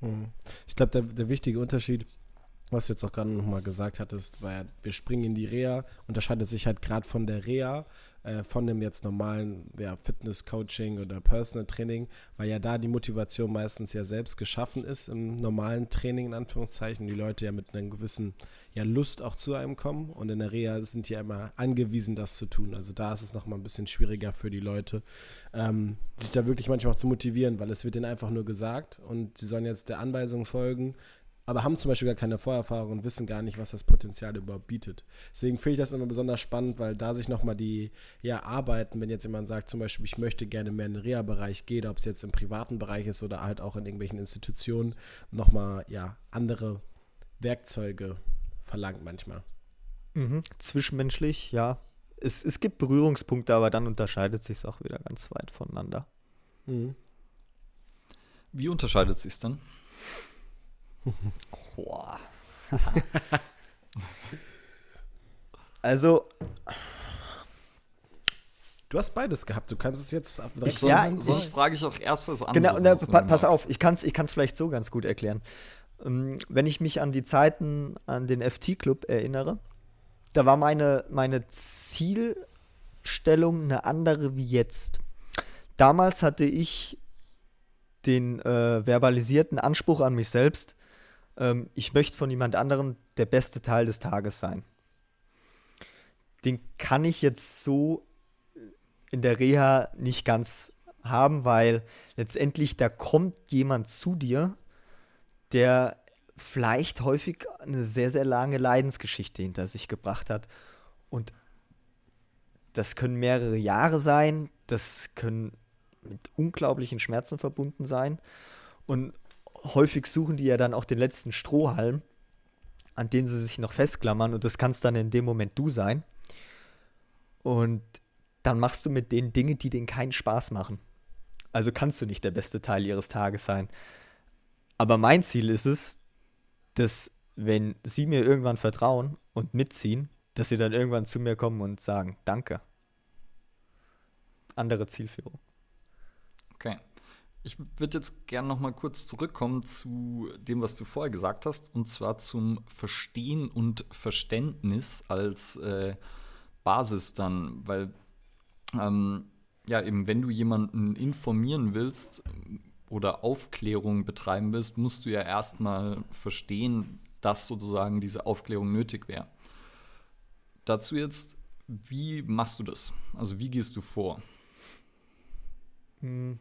Hm. Ich glaube, der, der wichtige Unterschied was du jetzt auch gerade nochmal gesagt hattest, weil wir springen in die Reha, unterscheidet sich halt gerade von der Reha, äh, von dem jetzt normalen ja, Fitness-Coaching oder Personal Training, weil ja da die Motivation meistens ja selbst geschaffen ist im normalen Training, in Anführungszeichen, die Leute ja mit einer gewissen ja, Lust auch zu einem kommen und in der Reha sind die ja immer angewiesen, das zu tun. Also da ist es nochmal ein bisschen schwieriger für die Leute, ähm, sich da wirklich manchmal auch zu motivieren, weil es wird ihnen einfach nur gesagt und sie sollen jetzt der Anweisung folgen, aber haben zum Beispiel gar keine Vorerfahrung und wissen gar nicht, was das Potenzial überhaupt bietet. Deswegen finde ich das immer besonders spannend, weil da sich nochmal die ja, Arbeiten, wenn jetzt jemand sagt, zum Beispiel, ich möchte gerne mehr in den Reha-Bereich gehen, ob es jetzt im privaten Bereich ist oder halt auch in irgendwelchen Institutionen, nochmal ja, andere Werkzeuge verlangt manchmal. Mhm. Zwischenmenschlich, ja. Es, es gibt Berührungspunkte, aber dann unterscheidet sich es auch wieder ganz weit voneinander. Mhm. Wie unterscheidet sich es dann? [laughs] also. Du hast beides gehabt. Du kannst es jetzt direkt ja, sonst, sonst frage ich auch erst was anderes. Genau, na, pa pass auf, ich kann es ich vielleicht so ganz gut erklären. Ähm, wenn ich mich an die Zeiten an den FT-Club erinnere, da war meine, meine Zielstellung eine andere wie jetzt. Damals hatte ich den äh, verbalisierten Anspruch an mich selbst, ähm, ich möchte von jemand anderem der beste Teil des Tages sein. Den kann ich jetzt so in der Reha nicht ganz haben, weil letztendlich da kommt jemand zu dir, der vielleicht häufig eine sehr, sehr lange Leidensgeschichte hinter sich gebracht hat. Und das können mehrere Jahre sein, das können mit unglaublichen Schmerzen verbunden sein. Und häufig suchen die ja dann auch den letzten Strohhalm, an den sie sich noch festklammern. Und das kannst dann in dem Moment du sein. Und dann machst du mit denen Dinge, die denen keinen Spaß machen. Also kannst du nicht der beste Teil ihres Tages sein. Aber mein Ziel ist es, dass wenn sie mir irgendwann vertrauen und mitziehen, dass sie dann irgendwann zu mir kommen und sagen, danke. Andere Zielführung. Okay. Ich würde jetzt gerne noch mal kurz zurückkommen zu dem, was du vorher gesagt hast, und zwar zum Verstehen und Verständnis als äh, Basis dann, weil ähm, ja eben, wenn du jemanden informieren willst oder Aufklärung betreiben willst, musst du ja erstmal verstehen, dass sozusagen diese Aufklärung nötig wäre. Dazu jetzt, wie machst du das? Also wie gehst du vor? Hm.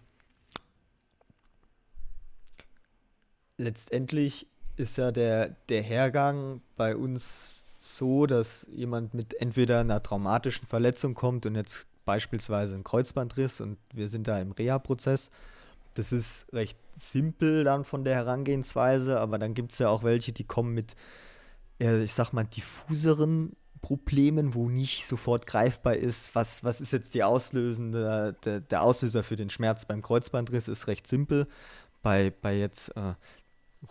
Letztendlich ist ja der, der Hergang bei uns so, dass jemand mit entweder einer traumatischen Verletzung kommt und jetzt beispielsweise einen Kreuzbandriss und wir sind da im Reha-Prozess. Das ist recht simpel dann von der Herangehensweise, aber dann gibt es ja auch welche, die kommen mit, ich sag mal, diffuseren Problemen, wo nicht sofort greifbar ist, was, was ist jetzt die auslösende, der, der Auslöser für den Schmerz beim Kreuzbandriss ist recht simpel. Bei, bei jetzt äh,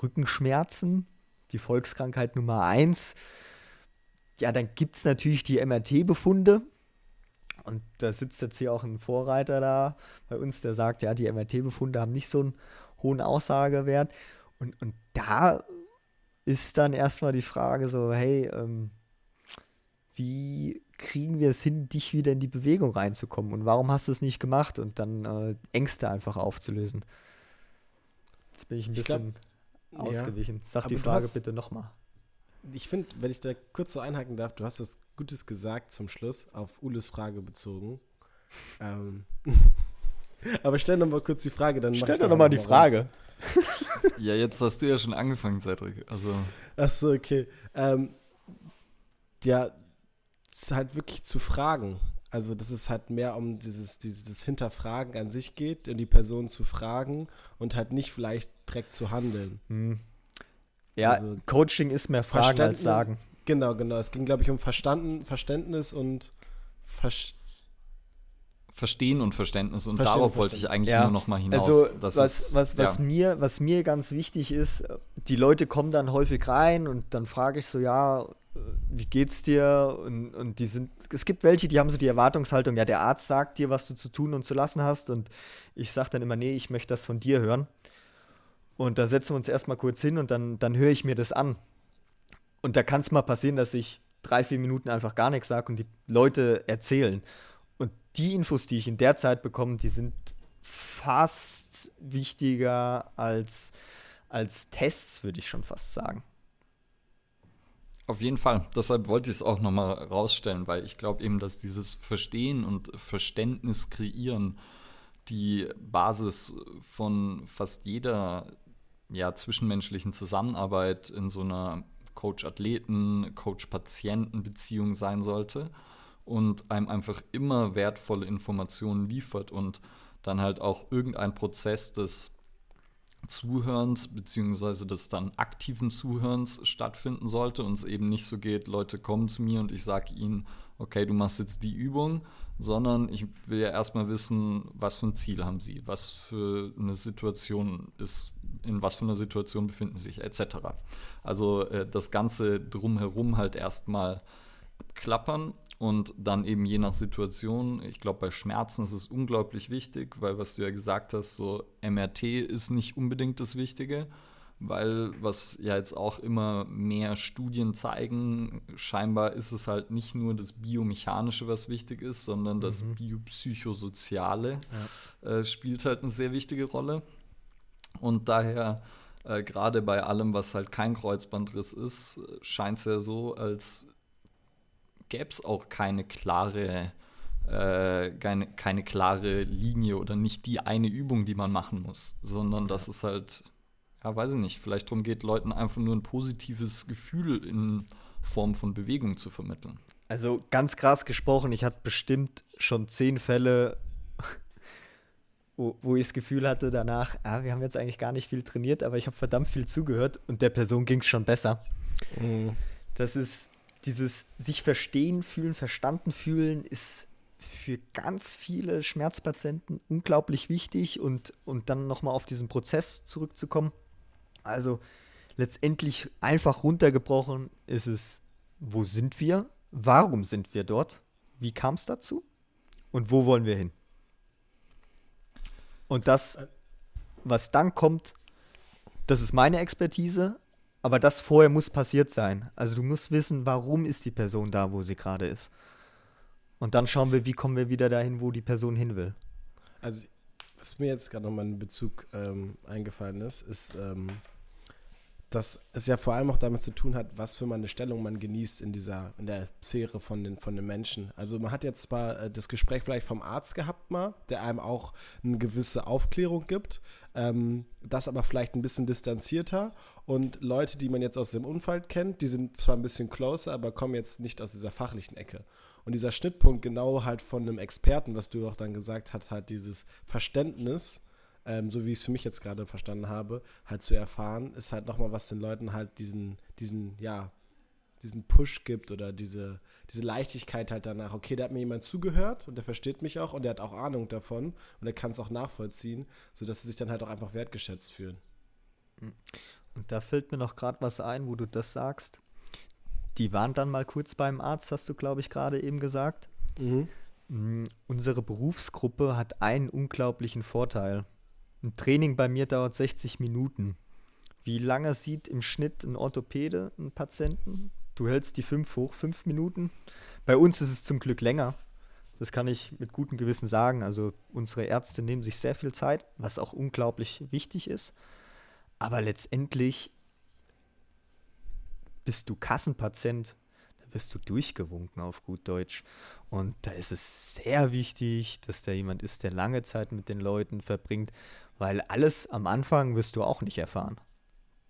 Rückenschmerzen, die Volkskrankheit Nummer 1, ja, dann gibt es natürlich die MRT-Befunde. Und da sitzt jetzt hier auch ein Vorreiter da bei uns, der sagt, ja, die MRT-Befunde haben nicht so einen hohen Aussagewert. Und, und da ist dann erstmal die Frage so, hey, ähm, wie kriegen wir es hin, dich wieder in die Bewegung reinzukommen und warum hast du es nicht gemacht und dann äh, Ängste einfach aufzulösen. Jetzt bin ich ein bisschen ich glaub, ausgewichen. Ja, Sag die Frage hast, bitte nochmal. Ich finde, wenn ich da kurz so einhaken darf, du hast was Gutes gesagt zum Schluss, auf Ules Frage bezogen. ähm. [laughs] Aber stell noch mal kurz die Frage, dann Stell doch noch mal die Frage. ja, jetzt hast du ja schon angefangen, Cedric. Also. Ach so, okay. Ähm, ja, halt wirklich zu fragen. Also, dass es halt mehr um dieses, dieses Hinterfragen an sich geht, in die Person zu fragen und halt nicht vielleicht direkt zu handeln. Hm. Ja, also, Coaching ist mehr Fragen als Sagen. Genau, genau. Es ging, glaube ich, um Verstanden, Verständnis und Verständnis. Verstehen und Verständnis und Verstehen darauf wollte ich eigentlich ja. nur noch mal hinaus. Also das was, ist, was, was, ja. mir, was mir ganz wichtig ist, die Leute kommen dann häufig rein und dann frage ich so, ja, wie geht's dir? Und, und die sind, es gibt welche, die haben so die Erwartungshaltung, ja, der Arzt sagt dir, was du zu tun und zu lassen hast. Und ich sage dann immer, nee, ich möchte das von dir hören. Und da setzen wir uns erstmal kurz hin und dann, dann höre ich mir das an. Und da kann es mal passieren, dass ich drei, vier Minuten einfach gar nichts sage und die Leute erzählen. Und die Infos, die ich in der Zeit bekomme, die sind fast wichtiger als, als Tests, würde ich schon fast sagen. Auf jeden Fall. Deshalb wollte ich es auch nochmal rausstellen, weil ich glaube eben, dass dieses Verstehen und Verständnis kreieren die Basis von fast jeder ja, zwischenmenschlichen Zusammenarbeit in so einer Coach-Athleten, Coach-Patienten-Beziehung sein sollte und einem einfach immer wertvolle Informationen liefert und dann halt auch irgendein Prozess des Zuhörens beziehungsweise des dann aktiven Zuhörens stattfinden sollte und es eben nicht so geht, Leute kommen zu mir und ich sage ihnen, okay, du machst jetzt die Übung, sondern ich will ja erstmal wissen, was für ein Ziel haben sie, was für eine Situation ist, in was für einer Situation befinden sie sich, etc. Also äh, das Ganze drumherum halt erstmal klappern und dann eben je nach Situation, ich glaube, bei Schmerzen ist es unglaublich wichtig, weil was du ja gesagt hast, so MRT ist nicht unbedingt das Wichtige, weil was ja jetzt auch immer mehr Studien zeigen, scheinbar ist es halt nicht nur das Biomechanische, was wichtig ist, sondern das mhm. Biopsychosoziale ja. äh, spielt halt eine sehr wichtige Rolle. Und daher, äh, gerade bei allem, was halt kein Kreuzbandriss ist, scheint es ja so, als gäbe es auch keine klare, äh, keine, keine klare Linie oder nicht die eine Übung, die man machen muss, sondern das ist halt ja, weiß ich nicht, vielleicht darum geht, Leuten einfach nur ein positives Gefühl in Form von Bewegung zu vermitteln. Also ganz krass gesprochen, ich hatte bestimmt schon zehn Fälle, wo, wo ich das Gefühl hatte danach, ah, wir haben jetzt eigentlich gar nicht viel trainiert, aber ich habe verdammt viel zugehört und der Person ging es schon besser. Mhm. Das ist dieses sich verstehen fühlen, verstanden fühlen, ist für ganz viele Schmerzpatienten unglaublich wichtig und, und dann nochmal auf diesen Prozess zurückzukommen. Also letztendlich einfach runtergebrochen ist es, wo sind wir? Warum sind wir dort? Wie kam es dazu? Und wo wollen wir hin? Und das, was dann kommt, das ist meine Expertise, aber das vorher muss passiert sein. Also du musst wissen, warum ist die Person da, wo sie gerade ist. Und dann schauen wir, wie kommen wir wieder dahin, wo die Person hin will. Also, was mir jetzt gerade nochmal in Bezug ähm, eingefallen ist, ist, ähm, dass es ja vor allem auch damit zu tun hat, was für eine Stellung man genießt in dieser, in der Sphäre von den, von den Menschen. Also man hat jetzt zwar äh, das Gespräch vielleicht vom Arzt gehabt mal, der einem auch eine gewisse Aufklärung gibt, ähm, das aber vielleicht ein bisschen distanzierter und Leute, die man jetzt aus dem Unfall kennt, die sind zwar ein bisschen closer, aber kommen jetzt nicht aus dieser fachlichen Ecke. Und dieser Schnittpunkt genau halt von einem Experten, was du auch dann gesagt hast, halt dieses Verständnis, ähm, so wie ich es für mich jetzt gerade verstanden habe, halt zu erfahren, ist halt nochmal, was den Leuten halt diesen, diesen, ja, diesen Push gibt oder diese, diese Leichtigkeit halt danach, okay, da hat mir jemand zugehört und der versteht mich auch und der hat auch Ahnung davon und er kann es auch nachvollziehen, sodass sie sich dann halt auch einfach wertgeschätzt fühlen. Und da fällt mir noch gerade was ein, wo du das sagst. Die waren dann mal kurz beim Arzt, hast du, glaube ich, gerade eben gesagt. Mhm. Mm, unsere Berufsgruppe hat einen unglaublichen Vorteil. Ein Training bei mir dauert 60 Minuten. Wie lange sieht im Schnitt ein Orthopäde einen Patienten? Du hältst die 5 hoch, 5 Minuten. Bei uns ist es zum Glück länger. Das kann ich mit gutem Gewissen sagen. Also unsere Ärzte nehmen sich sehr viel Zeit, was auch unglaublich wichtig ist. Aber letztendlich bist du Kassenpatient, da wirst du durchgewunken auf gut Deutsch. Und da ist es sehr wichtig, dass da jemand ist, der lange Zeit mit den Leuten verbringt weil alles am Anfang wirst du auch nicht erfahren.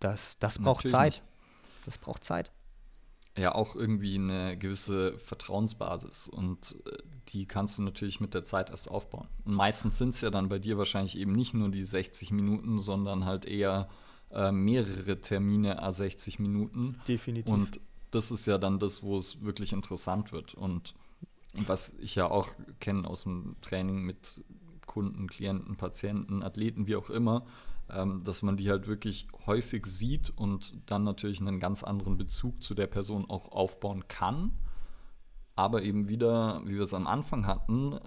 Das, das braucht Natürlich Zeit. Nicht. Das braucht Zeit. Ja, auch irgendwie eine gewisse Vertrauensbasis und äh, die kannst du natürlich mit der Zeit erst aufbauen. Und meistens sind es ja dann bei dir wahrscheinlich eben nicht nur die 60 Minuten, sondern halt eher äh, mehrere Termine a 60 Minuten. Definitiv. Und das ist ja dann das, wo es wirklich interessant wird. Und was ich ja auch kenne aus dem Training mit Kunden, Klienten, Patienten, Athleten, wie auch immer, ähm, dass man die halt wirklich häufig sieht und dann natürlich einen ganz anderen Bezug zu der Person auch aufbauen kann. Aber eben wieder, wie wir es am Anfang hatten,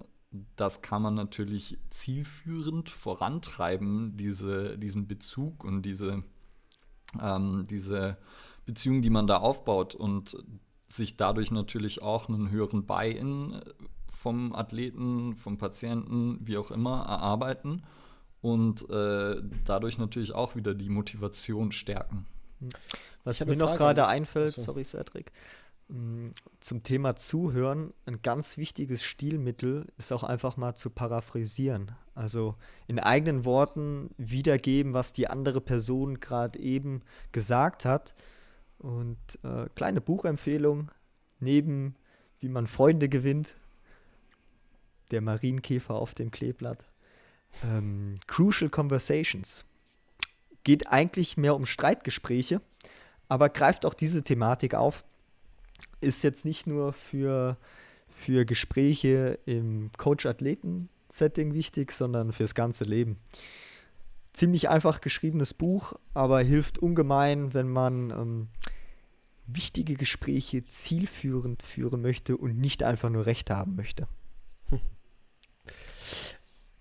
das kann man natürlich zielführend vorantreiben, diese, diesen Bezug und diese, ähm, diese Beziehung, die man da aufbaut und sich dadurch natürlich auch einen höheren Buy-in vom Athleten, vom Patienten, wie auch immer, erarbeiten und äh, dadurch natürlich auch wieder die Motivation stärken. Was mir noch gerade einfällt, so. sorry Cedric, mm, zum Thema Zuhören, ein ganz wichtiges Stilmittel ist auch einfach mal zu paraphrasieren. Also in eigenen Worten wiedergeben, was die andere Person gerade eben gesagt hat. Und äh, kleine Buchempfehlung, neben wie man Freunde gewinnt, der Marienkäfer auf dem Kleeblatt. Ähm, Crucial Conversations. Geht eigentlich mehr um Streitgespräche, aber greift auch diese Thematik auf. Ist jetzt nicht nur für, für Gespräche im Coach-Athleten-Setting wichtig, sondern fürs ganze Leben. Ziemlich einfach geschriebenes Buch, aber hilft ungemein, wenn man ähm, wichtige Gespräche zielführend führen möchte und nicht einfach nur Recht haben möchte.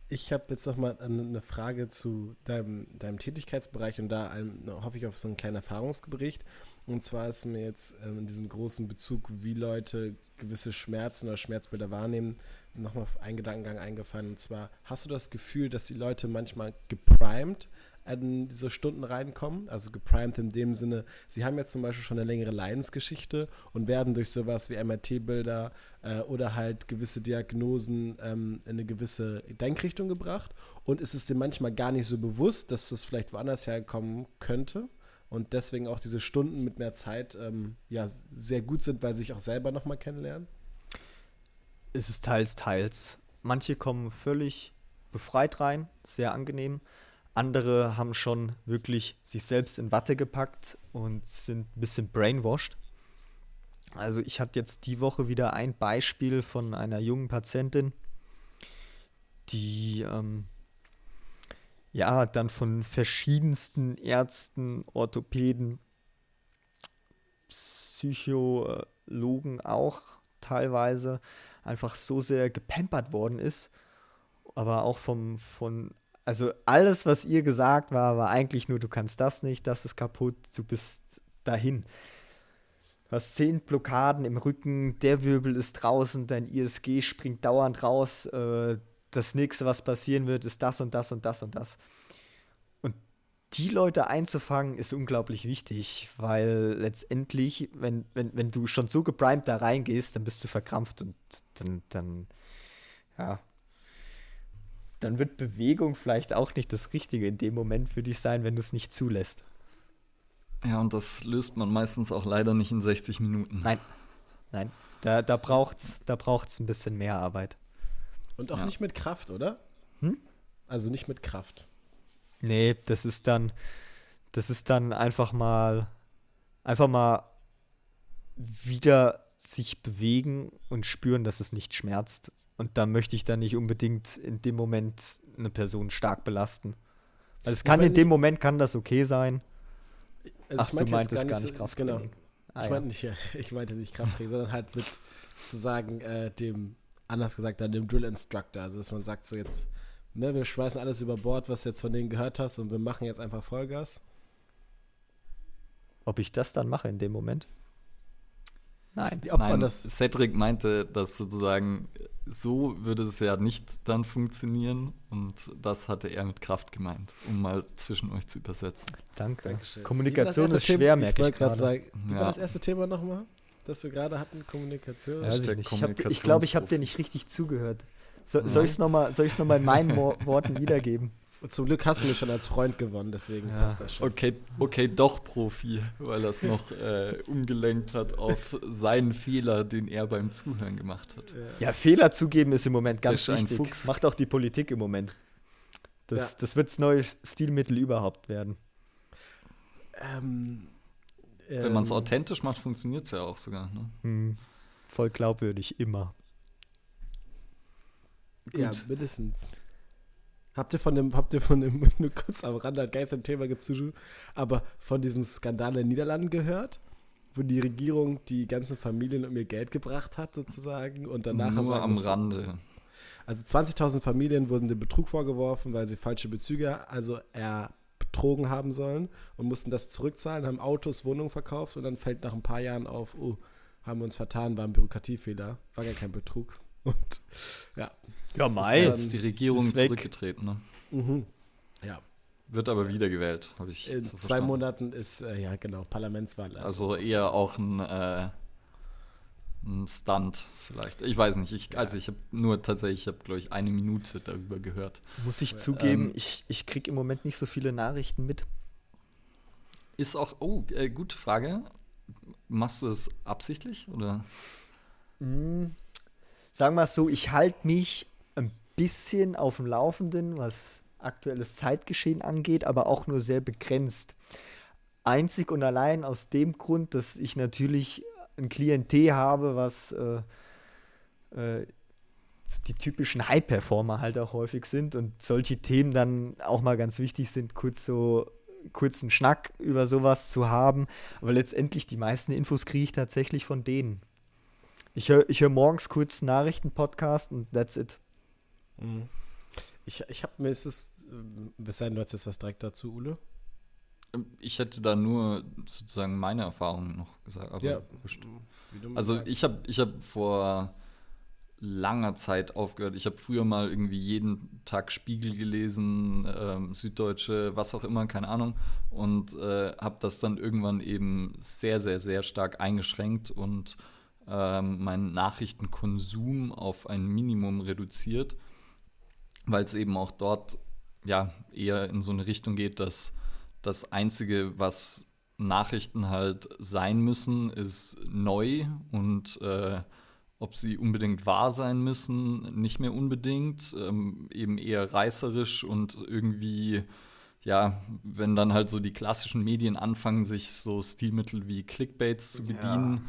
Ich habe jetzt noch mal eine Frage zu deinem, deinem Tätigkeitsbereich und da hoffe ich auf so einen kleinen Erfahrungsbericht. Und zwar ist mir jetzt ähm, in diesem großen Bezug, wie Leute gewisse Schmerzen oder Schmerzbilder wahrnehmen, nochmal ein Gedankengang eingefallen. Und zwar, hast du das Gefühl, dass die Leute manchmal geprimed in diese Stunden reinkommen? Also geprimed in dem Sinne, sie haben jetzt zum Beispiel schon eine längere Leidensgeschichte und werden durch sowas wie MRT-Bilder äh, oder halt gewisse Diagnosen ähm, in eine gewisse Denkrichtung gebracht. Und ist es dir manchmal gar nicht so bewusst, dass das vielleicht woanders herkommen könnte? und deswegen auch diese Stunden mit mehr Zeit ähm, ja sehr gut sind, weil sie sich auch selber nochmal kennenlernen? Es ist teils, teils. Manche kommen völlig befreit rein, sehr angenehm. Andere haben schon wirklich sich selbst in Watte gepackt und sind ein bisschen brainwashed. Also ich hatte jetzt die Woche wieder ein Beispiel von einer jungen Patientin, die ähm, ja, dann von verschiedensten Ärzten, Orthopäden, Psychologen auch teilweise einfach so sehr gepampert worden ist. Aber auch vom, von, also alles, was ihr gesagt war, war eigentlich nur, du kannst das nicht, das ist kaputt, du bist dahin. Du hast zehn Blockaden im Rücken, der Wirbel ist draußen, dein ISG springt dauernd raus, äh, das nächste, was passieren wird, ist das und das und das und das. Und die Leute einzufangen, ist unglaublich wichtig, weil letztendlich, wenn, wenn, wenn du schon so geprimed da reingehst, dann bist du verkrampft und dann, dann, ja, dann wird Bewegung vielleicht auch nicht das Richtige in dem Moment für dich sein, wenn du es nicht zulässt. Ja, und das löst man meistens auch leider nicht in 60 Minuten. Nein, nein, da, da braucht es da braucht's ein bisschen mehr Arbeit. Und auch ja. nicht mit Kraft, oder? Hm? Also nicht mit Kraft. Nee, das ist dann, das ist dann einfach mal, einfach mal wieder sich bewegen und spüren, dass es nicht schmerzt. Und da möchte ich dann nicht unbedingt in dem Moment eine Person stark belasten. Also es kann in dem Moment kann das okay sein. Also Ach, du meintest gar nicht, gar nicht so, Krafttraining. Genau. Ah, [laughs] ich, meinte nicht, ich meinte nicht Krafttraining, sondern halt mit sozusagen äh, dem anders gesagt, dann dem Drill Instructor. Also, dass man sagt, so jetzt, ne, wir schmeißen alles über Bord, was du jetzt von denen gehört hast und wir machen jetzt einfach Vollgas. Ob ich das dann mache in dem Moment? Nein. Ob Nein, das Cedric meinte, dass sozusagen so würde es ja nicht dann funktionieren und das hatte er mit Kraft gemeint, um mal zwischen euch zu übersetzen. Danke. Dankeschön. Kommunikation ist schwer, merke ich, ich gerade. Sagen, wie ja. war das erste Thema nochmal? das wir gerade hatten, Kommunikation. Ja, ich ich, ich glaube, ich habe dir nicht richtig zugehört. So, mhm. Soll ich es nochmal noch, in meinen [laughs] Worten wiedergeben? Und zum Glück hast du mich schon als Freund gewonnen, deswegen ja. passt das schon. Okay, okay, doch Profi, weil er es noch äh, umgelenkt hat auf seinen Fehler, den er beim Zuhören gemacht hat. Ja, ja Fehler zugeben ist im Moment ganz wichtig. Fuchs. Macht auch die Politik im Moment. Das, ja. das wird das neue Stilmittel überhaupt werden. Ähm, wenn man es ähm, authentisch macht, funktioniert es ja auch sogar. Ne? Hm. Voll glaubwürdig, immer. Gut. Ja, mindestens. Habt ihr von dem, habt ihr von dem, [laughs] nur kurz am Rand, hat gar ein Thema gezogen, aber von diesem Skandal in den Niederlanden gehört? Wo die Regierung die ganzen Familien um ihr Geld gebracht hat, sozusagen, und danach Nur am musste, Rande. Also 20.000 Familien wurden dem Betrug vorgeworfen, weil sie falsche Bezüge, also er betrogen haben sollen und mussten das zurückzahlen, haben Autos, Wohnungen verkauft und dann fällt nach ein paar Jahren auf, oh, haben wir uns vertan, war ein Bürokratiefehler, war gar kein Betrug. Und ja. Ja, Mai. Jetzt die Regierung zurückgetreten, ne? Mhm. Ja. Wird aber wiedergewählt, habe ich. In so zwei Monaten ist, äh, ja genau, Parlamentswahl. Also, also eher auch ein äh, ein Stunt vielleicht. Ich weiß nicht. Ich, also ich habe nur tatsächlich, ich habe glaube ich eine Minute darüber gehört. Muss ich zugeben, ähm, ich, ich kriege im Moment nicht so viele Nachrichten mit. Ist auch, oh, äh, gute Frage. Machst du es absichtlich oder? Mm, sagen wir es so, ich halte mich ein bisschen auf dem Laufenden, was aktuelles Zeitgeschehen angeht, aber auch nur sehr begrenzt. Einzig und allein aus dem Grund, dass ich natürlich ein Klientel habe, was äh, äh, die typischen High-Performer halt auch häufig sind und solche Themen dann auch mal ganz wichtig sind, kurz so kurzen Schnack über sowas zu haben. Aber letztendlich die meisten Infos kriege ich tatsächlich von denen. Ich höre ich hör morgens kurz Nachrichten-Podcast und that's it. Mhm. Ich, ich habe mir ist es, äh, bis sein, du hast jetzt was direkt dazu, Ule? Ich hätte da nur sozusagen meine Erfahrungen noch gesagt. Aber Ja, Also ich habe ich hab vor langer Zeit aufgehört. Ich habe früher mal irgendwie jeden Tag Spiegel gelesen, ähm, Süddeutsche, was auch immer, keine Ahnung. Und äh, habe das dann irgendwann eben sehr, sehr, sehr stark eingeschränkt und ähm, meinen Nachrichtenkonsum auf ein Minimum reduziert, weil es eben auch dort ja eher in so eine Richtung geht, dass das Einzige, was Nachrichten halt sein müssen, ist neu und äh, ob sie unbedingt wahr sein müssen, nicht mehr unbedingt, ähm, eben eher reißerisch und irgendwie, ja, wenn dann halt so die klassischen Medien anfangen, sich so Stilmittel wie Clickbaits zu bedienen, schlimm.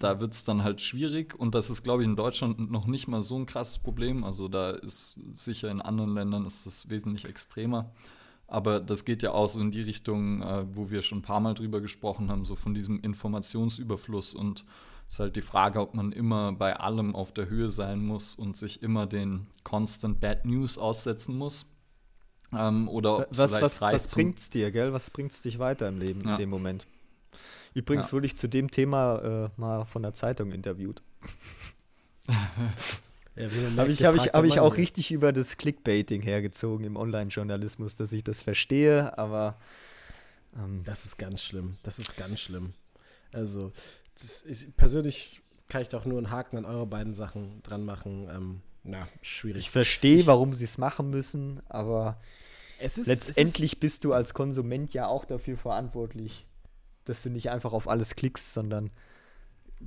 Da wird es dann halt schwierig und das ist, glaube ich, in Deutschland noch nicht mal so ein krasses Problem. Also da ist sicher in anderen Ländern ist das wesentlich extremer. Aber das geht ja auch so in die Richtung, äh, wo wir schon ein paar Mal drüber gesprochen haben, so von diesem Informationsüberfluss. Und es ist halt die Frage, ob man immer bei allem auf der Höhe sein muss und sich immer den Constant Bad News aussetzen muss. Ähm, oder ob es Was, vielleicht was, reicht was bringt's dir, gell? Was bringt's dich weiter im Leben Ja. in dem Moment? Übrigens Ja. wurde ich zu dem Thema äh, mal von der Zeitung interviewt. [laughs] Ja, Habe ich, hab ich, hab ich auch richtig über das Clickbaiting hergezogen im Online-Journalismus, dass ich das verstehe, aber ähm, Das ist ganz schlimm. Das ist ganz schlimm. Also, das ist, persönlich kann ich doch nur einen Haken an eure beiden Sachen dran machen. Ähm, na, schwierig. ich verstehe, warum sie es machen müssen, aber es ist, letztendlich bist du als Konsument ja auch dafür verantwortlich, dass du nicht einfach auf alles klickst, sondern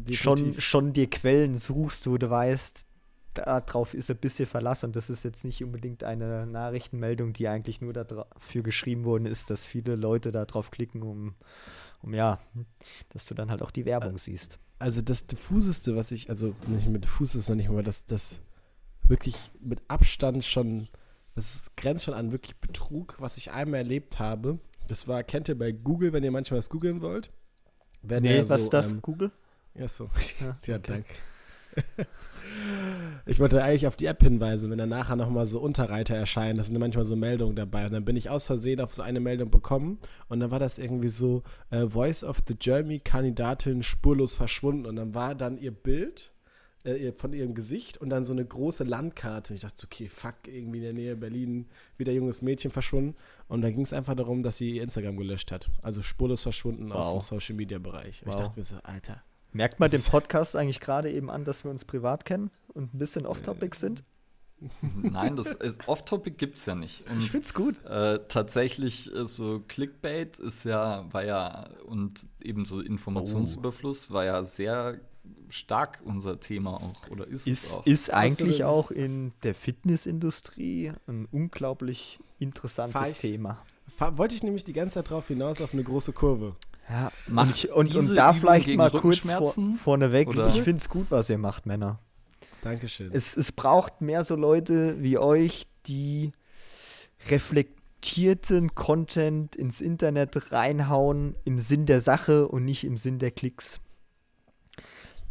ist schon, schon dir Quellen suchst, wo du weißt, darauf ist ein bisschen Verlass und das ist jetzt nicht unbedingt eine Nachrichtenmeldung, die eigentlich nur dafür geschrieben worden ist, dass viele Leute da drauf klicken, um, um ja, dass du dann halt auch die Werbung siehst. Also das diffuseste, was ich, also nicht mit diffusest, sondern nicht mal das, das wirklich mit Abstand schon, das ist- grenzt schon an wirklich Betrug, was ich einmal erlebt habe. Das war, kennt ihr bei Google, wenn ihr manchmal was googeln wollt? Wenn Nee, er was so, ist das? Ähm, Google? ja, so. Ja, [laughs] Ja, okay. danke. [laughs] Ich wollte eigentlich auf die App hinweisen, wenn dann nachher nochmal so Unterreiter erscheinen, da sind manchmal so Meldungen dabei. Und dann bin ich aus Versehen auf so eine Meldung bekommen und dann war das irgendwie so, äh, Voice of the Germany-Kandidatin spurlos verschwunden. Und dann war dann ihr Bild äh, von ihrem Gesicht und dann so eine große Landkarte. Und ich dachte, so, okay, fuck, irgendwie in der Nähe Berlin wieder junges Mädchen verschwunden. Und da ging es einfach darum, dass sie ihr Instagram gelöscht hat. Also spurlos verschwunden aus dem Wow. Social-Media-Bereich. Und Ich Wow. dachte mir so, Alter. Merkt man dem Podcast eigentlich gerade eben an, dass wir uns privat kennen und ein bisschen off-topic sind? [laughs] Nein, das ist Off-Topic gibt es ja nicht. Und Ich find's gut. Äh, tatsächlich äh, so Clickbait ist ja, war ja, und eben so Informationsüberfluss war ja sehr stark unser Thema auch, oder ist, es Ist, auch. ist eigentlich denn- auch in der Fitnessindustrie ein unglaublich interessantes ich- Thema. Wollte ich nämlich die ganze Zeit drauf hinaus auf eine große Kurve. Ja, Macht und, ich, und, diese und da Übung vielleicht mal kurz vor, vorneweg. Oder- Ich finde es gut, was ihr macht, Männer. Dankeschön. Es, es braucht mehr so Leute wie euch, die reflektierten Content ins Internet reinhauen im Sinn der Sache und nicht im Sinn der Klicks.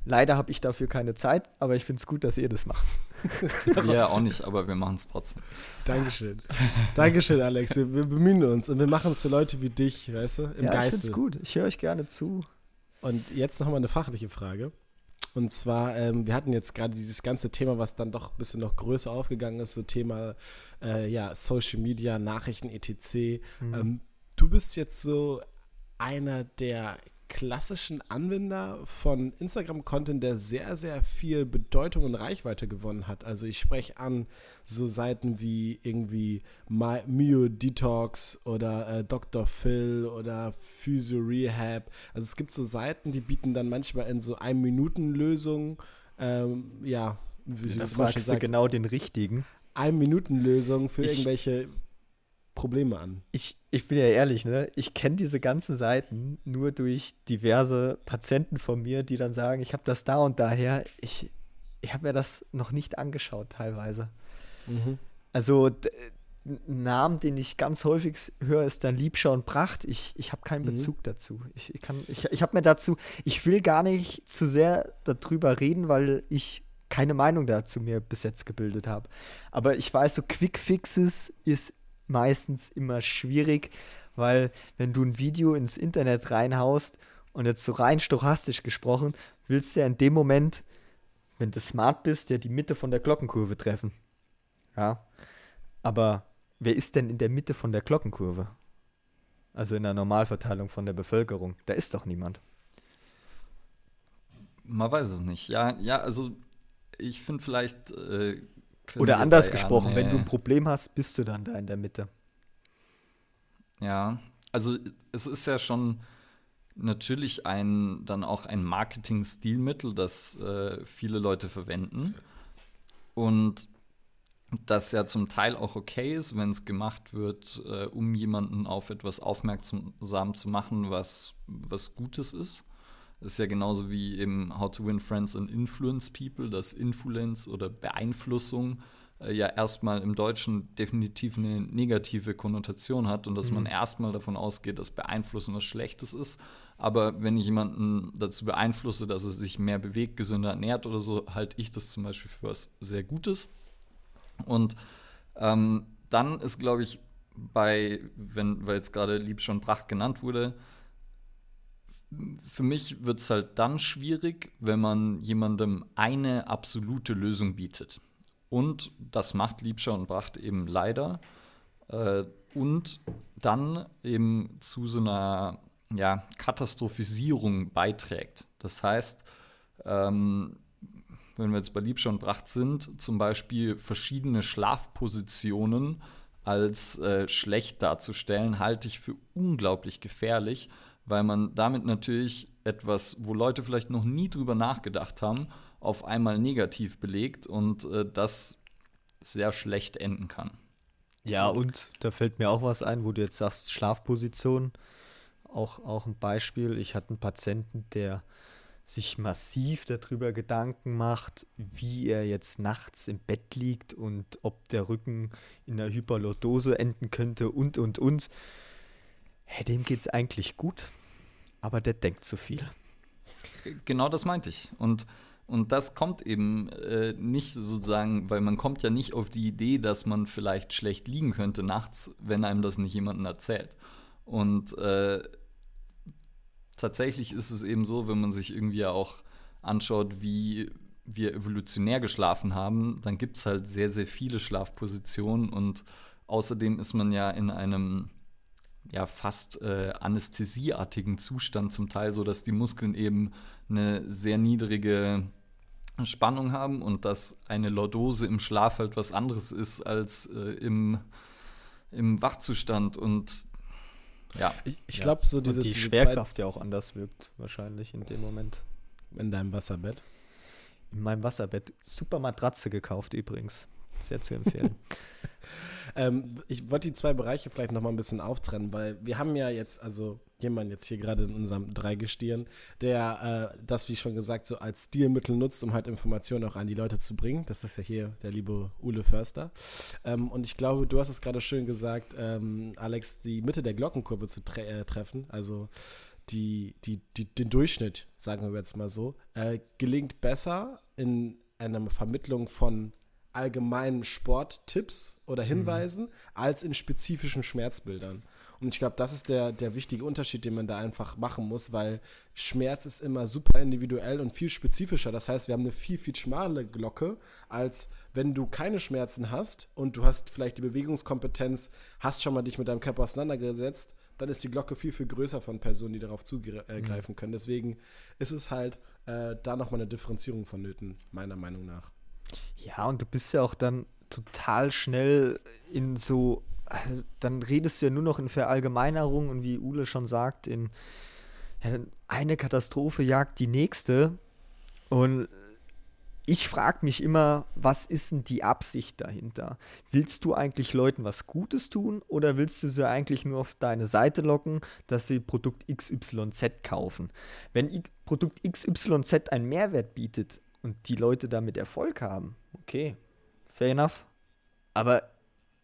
Leider habe ich dafür keine Zeit, aber ich finde es gut, dass ihr das macht. [laughs] Wir ja auch nicht, aber wir machen es trotzdem. Dankeschön. Dankeschön, Alex. Wir, wir bemühen uns und wir machen es für Leute wie dich, weißt du, im ja, ich finde Geiste. es gut. Ich höre euch gerne zu. Und jetzt nochmal eine fachliche Frage. Und zwar, ähm, wir hatten jetzt gerade dieses ganze Thema, was dann doch ein bisschen noch größer aufgegangen ist, so Thema äh, ja, Social Media, Nachrichten, etc. Mhm. Ähm, du bist jetzt so einer der klassischen Anwender von Instagram-Content, der sehr, sehr viel Bedeutung und Reichweite gewonnen hat. Also ich spreche an so Seiten wie irgendwie My, Mio Detox oder äh, Dr. Phil oder Physio Rehab. Also es gibt so Seiten, die bieten dann manchmal in so Ein-Minuten-Lösungen, ähm, ja, wie man schon fragst du sagt, genau den richtigen. Ein-Minuten-Lösungen für Ich- irgendwelche Probleme an. Ich, ich bin ja ehrlich, ne? Ich kenne diese ganzen Seiten nur durch diverse Patienten von mir, die dann sagen, ich habe das da und daher. Ich, ich habe mir das noch nicht angeschaut teilweise. Mhm. Also Namen, den ich ganz häufig höre, ist dann Liebschau und Pracht. Ich, ich habe keinen Mhm. Bezug dazu. Ich, ich, kann- ich, ich habe mir dazu, ich will gar nicht zu sehr darüber reden, weil ich keine Meinung dazu mir bis jetzt gebildet habe. Aber ich weiß, so Quick Fixes ist meistens immer schwierig, weil wenn du ein Video ins Internet reinhaust und jetzt so rein stochastisch gesprochen, willst du ja in dem Moment, wenn du smart bist, ja die Mitte von der Glockenkurve treffen. Ja. Aber wer ist denn in der Mitte von der Glockenkurve? Also in der Normalverteilung von der Bevölkerung. Da ist doch niemand. Man weiß es nicht. Ja, ja, also ich finde vielleicht. Äh, Oder anders gesprochen, wenn du ein Problem hast, bist du dann da in der Mitte. Ja, also es ist ja schon natürlich ein dann auch ein Marketing-Stilmittel, das äh, viele Leute verwenden. Und das ja zum Teil auch okay ist, wenn es gemacht wird, äh, um jemanden auf etwas aufmerksam zu machen, was, was Gutes ist. Das ist ja genauso wie eben How to Win Friends and Influence People, dass Influence oder Beeinflussung äh, ja erstmal im Deutschen definitiv eine negative Konnotation hat und dass mhm. man erstmal davon ausgeht, dass Beeinflussen was Schlechtes ist. Aber wenn ich jemanden dazu beeinflusse, dass er sich mehr bewegt, gesünder ernährt oder so, halte ich das zum Beispiel für was sehr Gutes. Und ähm, dann ist, glaube ich, bei, wenn, weil jetzt gerade Liebschon Bracht genannt wurde, für mich wird es halt dann schwierig, wenn man jemandem eine absolute Lösung bietet. Und das macht Liebscher und Bracht eben leider. Äh, und dann eben zu so einer ja, Katastrophisierung beiträgt. Das heißt, ähm, wenn wir jetzt bei Liebscher und Bracht sind, zum Beispiel verschiedene Schlafpositionen als äh, schlecht darzustellen, halte ich für unglaublich gefährlich, weil man damit natürlich etwas, wo Leute vielleicht noch nie drüber nachgedacht haben, auf einmal negativ belegt und äh, das sehr schlecht enden kann. Ja, und da fällt mir auch was ein, wo du jetzt sagst, Schlafposition. Auch, auch ein Beispiel. Ich hatte einen Patienten, der sich massiv darüber Gedanken macht, wie er jetzt nachts im Bett liegt und ob der Rücken in der Hyperlordose enden könnte und, und, und. Hey, dem es eigentlich gut, aber der denkt zu viel. Genau das meinte ich. Und, und das kommt eben äh, nicht sozusagen, weil man kommt ja nicht auf die Idee, dass man vielleicht schlecht liegen könnte nachts, wenn einem das nicht jemandem erzählt. Und äh, tatsächlich ist es eben so, wenn man sich irgendwie auch anschaut, wie wir evolutionär geschlafen haben, dann gibt es halt sehr, sehr viele Schlafpositionen und außerdem ist man ja in einem ja fast äh, anästhesieartigen Zustand zum Teil, so dass die Muskeln eben eine sehr niedrige Spannung haben und dass eine Lordose im Schlaf halt was anderes ist als äh, im, im Wachzustand und ja. Ich, ich glaube, so diese. Und die diese Schwerkraft ja auch anders wirkt, wahrscheinlich in dem Moment. In deinem Wasserbett? In meinem Wasserbett. Super Matratze gekauft übrigens. Sehr zu empfehlen. [laughs] ähm, ich wollte die zwei Bereiche vielleicht noch mal ein bisschen auftrennen, weil wir haben ja jetzt, also jemand jetzt hier gerade in unserem Dreigestirn, der äh, das, wie schon gesagt, so als Stilmittel nutzt, um halt Informationen auch an die Leute zu bringen. Das ist ja hier der liebe Ule Förster. Ähm, und ich glaube, du hast es gerade schön gesagt, ähm, Alex, die Mitte der Glockenkurve zu tre äh, treffen, also die, die, die, den Durchschnitt, sagen wir jetzt mal so, äh, gelingt besser in einer Vermittlung von allgemeinen Sporttipps oder. Hinweisen mhm. als in spezifischen Schmerzbildern. Und ich glaube, das ist der, der wichtige Unterschied, den man da einfach machen muss, weil Schmerz ist immer super individuell und viel spezifischer. Das heißt, wir haben eine viel, viel schmale Glocke, als wenn du keine Schmerzen hast und du hast vielleicht die Bewegungskompetenz, hast schon mal dich mit deinem Körper auseinandergesetzt, dann ist die Glocke viel, viel größer von Personen, die darauf zugreifen mhm. können. Deswegen ist es halt äh, da nochmal eine Differenzierung vonnöten, meiner Meinung nach. Ja, und du bist ja auch dann total schnell in so, also dann redest du ja nur noch in Verallgemeinerung und wie Ule schon sagt, in ja, eine Katastrophe jagt die nächste. Und ich frage mich immer, was ist denn die Absicht dahinter? Willst du eigentlich Leuten was Gutes tun oder willst du sie eigentlich nur auf deine Seite locken, dass sie Produkt XYZ kaufen? Wenn Produkt XYZ einen Mehrwert bietet, und die Leute damit Erfolg haben, okay, fair enough. Aber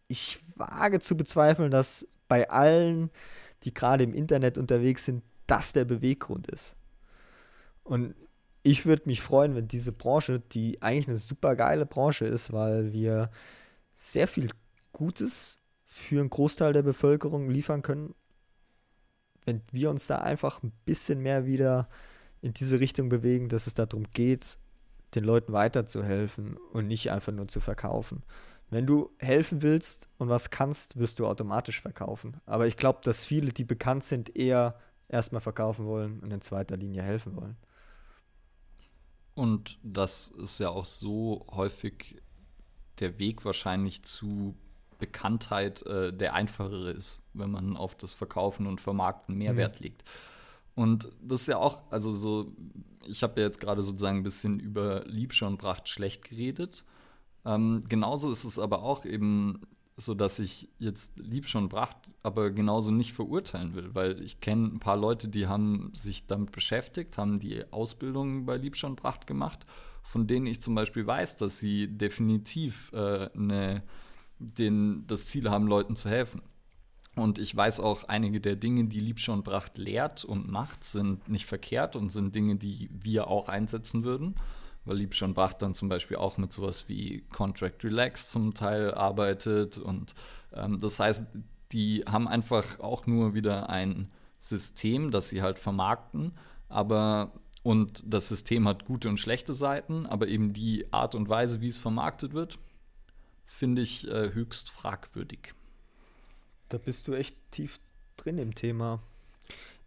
ich wage zu bezweifeln, dass bei allen, die gerade im Internet unterwegs sind, das der Beweggrund ist. Und ich würde mich freuen, wenn diese Branche, die eigentlich eine super geile Branche ist, weil wir sehr viel Gutes für einen Großteil der Bevölkerung liefern können, wenn wir uns da einfach ein bisschen mehr wieder in diese Richtung bewegen, dass es darum geht, den Leuten weiterzuhelfen und nicht einfach nur zu verkaufen. Wenn du helfen willst und was kannst, wirst du automatisch verkaufen. Aber ich glaube, dass viele, die bekannt sind, eher erstmal verkaufen wollen und in zweiter Linie helfen wollen. Und das ist ja auch so häufig der Weg wahrscheinlich zu Bekanntheit äh, der einfachere ist, wenn man auf das Verkaufen und Vermarkten mehr mhm. Wert legt. Und das ist ja auch, also so, ich habe ja jetzt gerade sozusagen ein bisschen über Liebscher und Bracht schlecht geredet. Ähm, genauso ist es aber auch eben so, dass ich jetzt Liebscher und Bracht aber genauso nicht verurteilen will, weil ich kenne ein paar Leute, die haben sich damit beschäftigt, haben die Ausbildung bei Liebscher und Bracht gemacht, von denen ich zum Beispiel weiß, dass sie definitiv äh, eine, den, das Ziel haben, Leuten zu helfen. Und ich weiß auch, einige der Dinge, die Liebscher und Bracht lehrt und macht, sind nicht verkehrt und sind Dinge, die wir auch einsetzen würden. Weil Liebscher und Bracht dann zum Beispiel auch mit sowas wie Contract Relax zum Teil arbeitet. Und ähm, das heißt, die haben einfach auch nur wieder ein System, das sie halt vermarkten. Aber und das System hat gute und schlechte Seiten, aber eben die Art und Weise, wie es vermarktet wird, finde ich äh, höchst fragwürdig. Da bist du echt tief drin im Thema.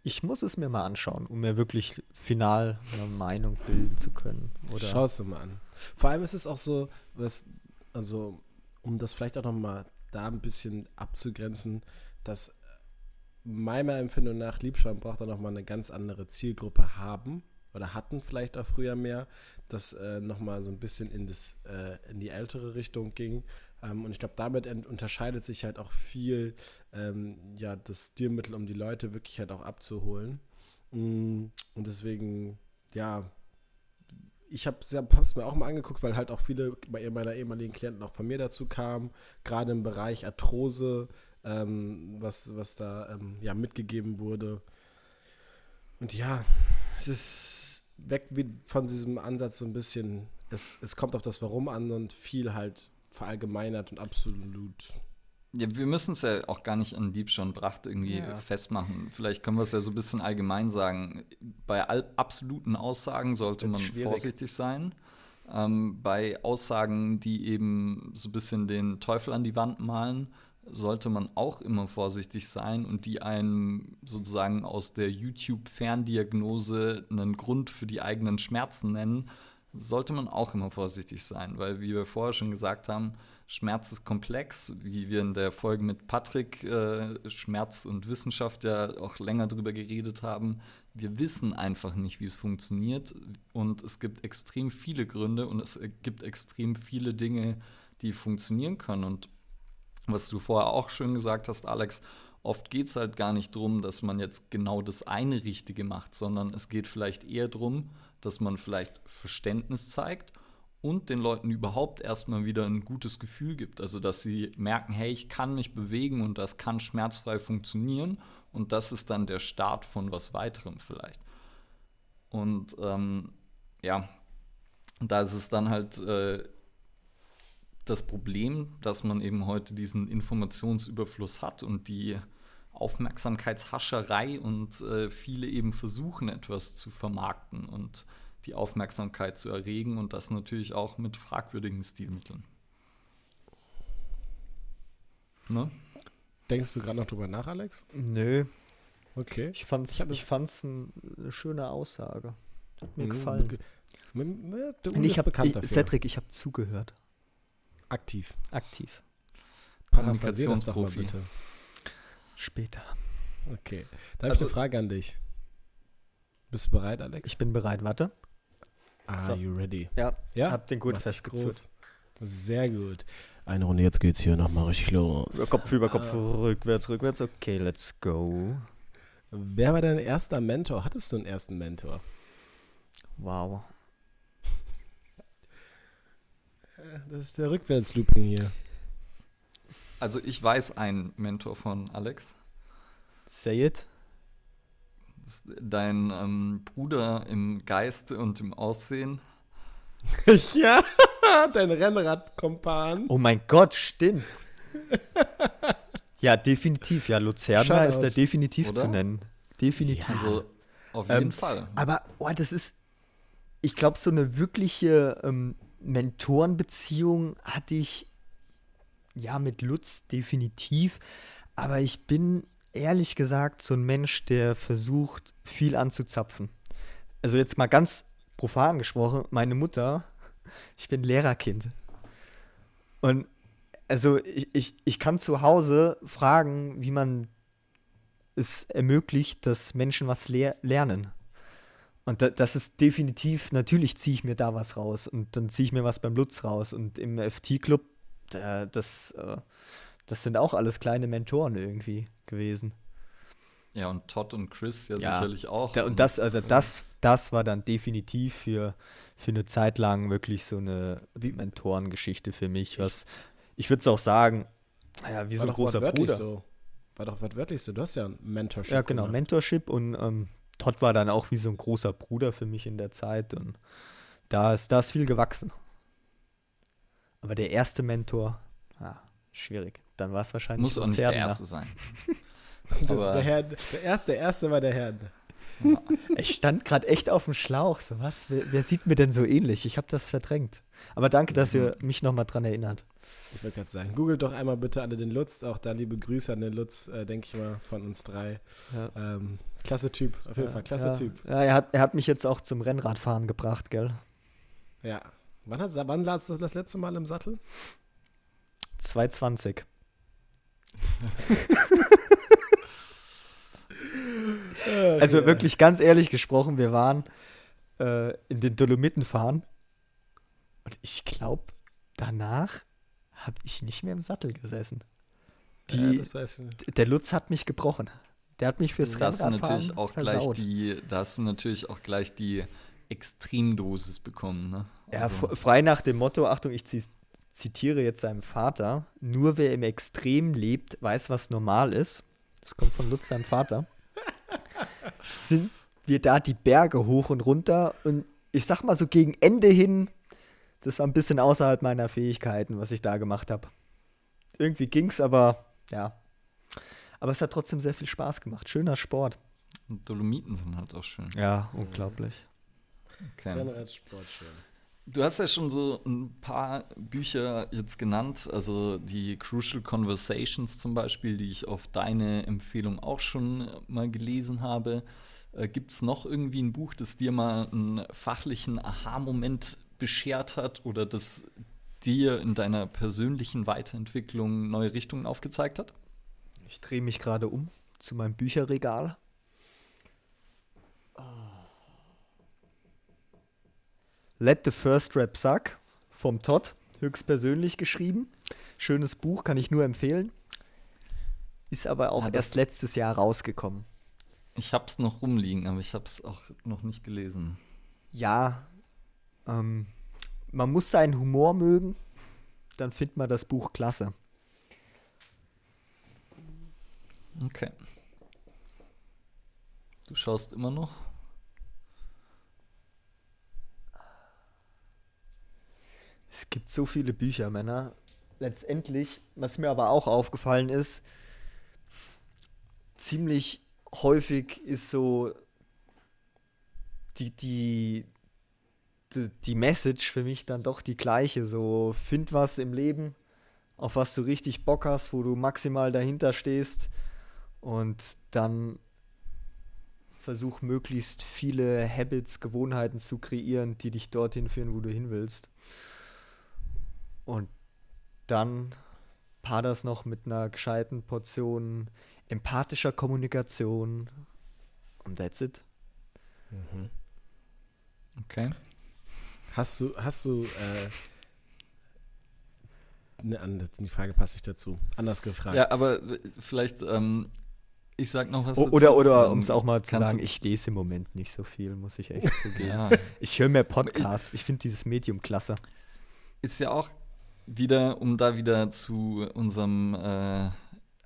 Ich muss es mir mal anschauen, um mir wirklich final eine Meinung bilden zu können. Oder? Schau es dir mal an. Vor allem ist es auch so, was, also, um das vielleicht auch nochmal da ein bisschen abzugrenzen, dass meiner Empfindung nach Liebschaum braucht da nochmal eine ganz andere Zielgruppe haben oder hatten vielleicht auch früher mehr, das äh, nochmal so ein bisschen in, das, äh, in die ältere Richtung ging ähm, und ich glaube, damit unterscheidet sich halt auch viel ähm, ja, das Stilmittel, um die Leute wirklich halt auch abzuholen. Mm, und deswegen, ja, ich habe es mir auch mal angeguckt, weil halt auch viele meiner ehemaligen Klienten auch von mir dazu kamen, gerade im Bereich Arthrose, ähm, was, was da ähm, ja mitgegeben wurde. Und ja, es ist weg von diesem Ansatz so ein bisschen, es, es kommt auf das Warum an und viel halt verallgemeinert und absolut. Ja, wir müssen es ja auch gar nicht an Diebstahl und Bracht irgendwie ja. festmachen. Vielleicht können wir es ja so ein bisschen allgemein sagen. Bei absoluten Aussagen sollte man schwierig. vorsichtig sein. Ähm, bei Aussagen, die eben so ein bisschen den Teufel an die Wand malen, sollte man auch immer vorsichtig sein und die einem sozusagen aus der YouTube-Ferndiagnose einen Grund für die eigenen Schmerzen nennen sollte man auch immer vorsichtig sein, weil, wie wir vorher schon gesagt haben, Schmerz ist komplex, wie wir in der Folge mit Patrick äh, Schmerz und Wissenschaft ja auch länger drüber geredet haben. Wir wissen einfach nicht, wie es funktioniert und es gibt extrem viele Gründe und es gibt extrem viele Dinge, die funktionieren können. Und was du vorher auch schön gesagt hast, Alex, oft geht es halt gar nicht darum, dass man jetzt genau das eine Richtige macht, sondern es geht vielleicht eher darum, dass man vielleicht Verständnis zeigt und den Leuten überhaupt erstmal wieder ein gutes Gefühl gibt. Also, dass sie merken, hey, ich kann mich bewegen und das kann schmerzfrei funktionieren. Und das ist dann der Start von was weiterem vielleicht. Und ähm, ja, da ist es dann halt äh, das Problem, dass man eben heute diesen Informationsüberfluss hat und die Aufmerksamkeitshascherei und äh, viele eben versuchen, etwas zu vermarkten und die Aufmerksamkeit zu erregen und das natürlich auch mit fragwürdigen Stilmitteln. Ne? Denkst du gerade noch drüber nach, Alex? Nö. Okay. Ich fand's, ich, ich fand's eine schöne Aussage. Hat mir mhm. gefallen. Du ich hab, bekannt dafür. Cedric, ich habe zugehört. Aktiv. Aktiv. Paraphrasier das doch mal bitte. Später. Okay. Da habe also, ich eine Frage an dich. Bist du bereit, Alex? Ich bin bereit, warte. Are so. you ready? Ja, ja? hab den gut festgezurrt. Sehr gut. Eine Runde, jetzt geht's hier nochmal richtig los. Kopf, über Kopf, ah. rückwärts, rückwärts. Okay, let's go. Wer war dein erster Mentor? Hattest du einen ersten Mentor? Wow. Das ist der Rückwärtslooping hier. Also ich weiß einen Mentor von Alex. Say it. Dein ähm, Bruder im Geiste und im Aussehen. [laughs] ja, [laughs] dein Rennradkompan. Oh mein Gott, stimmt. Ja, definitiv. Ja, Shoutout. ist da definitiv Oder? zu nennen. Definitiv. Also auf jeden Ähm, Fall. Aber oh, das ist, ich glaube, so eine wirkliche ähm, Mentorenbeziehung hatte ich ja mit Lutz definitiv. Aber ich bin ehrlich gesagt so ein Mensch, der versucht, viel anzuzapfen. Also jetzt mal ganz profan gesprochen, meine Mutter, [laughs] ich bin Lehrerkind. Und also ich, ich, ich kann zu Hause fragen, wie man es ermöglicht, dass Menschen was lehr lernen. Und da, das ist definitiv, natürlich ziehe ich mir da was raus und dann ziehe ich mir was beim Lutz raus. Und im FT-Club, das, äh, das sind auch alles kleine Mentoren irgendwie gewesen. Ja, und Todd und Chris ja, Ja, sicherlich auch. Da, und das, also das, das war dann definitiv für, für eine Zeit lang wirklich so eine Mentorengeschichte für mich. Was ich würde es auch sagen, naja, wie so War ein doch großer Bruder. so. War doch wortwörtlich so. Du hast ja ein Mentorship. Ja, genau, gemacht. Mentorship und ähm, Todd war dann auch wie so ein großer Bruder für mich in der Zeit und da ist, da ist viel gewachsen. Aber der erste Mentor, ah, schwierig. Dann war es wahrscheinlich Muss auch nicht der erste sein. [laughs] Der, Herr, der, er, der erste war der Herr. Ich stand gerade echt auf dem Schlauch. So was? Wer, wer sieht mir denn so ähnlich? Ich habe das verdrängt. Aber danke, dass ihr mich nochmal dran erinnert. Ich wollte gerade sagen, googelt doch einmal bitte alle den Lutz. Auch da liebe Grüße an den Lutz, äh, denke ich mal, von uns drei. Ja. Ähm, klasse Typ, auf jeden Ja, Fall, klasse ja. Typ. Ja, er hat, er hat mich jetzt auch zum Rennradfahren gebracht, gell? Ja. Wann, hat, wann ladst du das letzte Mal im Sattel? 220. [laughs] Also wirklich ganz ehrlich gesprochen, wir waren äh, in den Dolomiten fahren und ich glaube, danach habe ich nicht mehr im Sattel gesessen. ja, Die, das weiß ich nicht. der Lutz hat mich gebrochen. Der hat mich fürs Da hast du Rennradfahren natürlich auch gleich versaut. die, da hast du natürlich auch gleich die Extremdosis bekommen, ne? Ja, Also, fr- frei nach dem Motto, Achtung, ich zi- zitiere jetzt seinem Vater, nur wer im Extrem lebt, weiß, was normal ist. Das kommt von Lutz, seinem Vater. [laughs] Sind wir da die Berge hoch und runter und ich sag mal so gegen Ende hin, das war ein bisschen außerhalb meiner Fähigkeiten, was ich da gemacht habe. Irgendwie ging's, aber ja. Aber es hat trotzdem sehr viel Spaß gemacht. Schöner Sport. Dolomiten sind halt auch schön. Ja, unglaublich. Okay. Rennradsport schön. Du hast ja schon so ein paar Bücher jetzt genannt, also die Crucial Conversations zum Beispiel, die ich auf deine Empfehlung auch schon mal gelesen habe. Äh, Gibt es noch irgendwie ein Buch, das dir mal einen fachlichen Aha-Moment beschert hat oder das dir in deiner persönlichen Weiterentwicklung neue Richtungen aufgezeigt hat? Ich drehe mich gerade um zu meinem Bücherregal. Let the First Rap Suck vom Todd, höchstpersönlich geschrieben. Schönes Buch, kann ich nur empfehlen. Ist aber auch Ja, erst letztes Jahr rausgekommen. Ich habe es noch rumliegen, aber ich habe es auch noch nicht gelesen. Ja, ähm, man muss seinen Humor mögen, dann findet man das Buch klasse. Okay. Du schaust immer noch? Es gibt so viele Bücher, Männer. Letztendlich, was mir aber auch aufgefallen ist, ziemlich häufig ist so die, die, die, die Message für mich dann doch die gleiche. So, find was im Leben, auf was du richtig Bock hast, wo du maximal dahinter stehst und dann versuch möglichst viele Habits, Gewohnheiten zu kreieren, die dich dorthin führen, wo du hin willst. Und dann paar das noch mit einer gescheiten Portion empathischer Kommunikation. Und that's it. Okay. Hast du, hast du, äh, ne, an- die Frage passt nicht dazu. Anders gefragt. Ja, aber äh, vielleicht, ähm, ich sag noch was O dazu. oder, oder dann um es auch mal zu sagen, ich lese im Moment nicht so viel, muss ich echt [laughs] zugeben. Ja, Ich höre mehr Podcasts. Ich finde dieses Medium klasse. ist ja auch wieder, um da wieder zu unserem äh,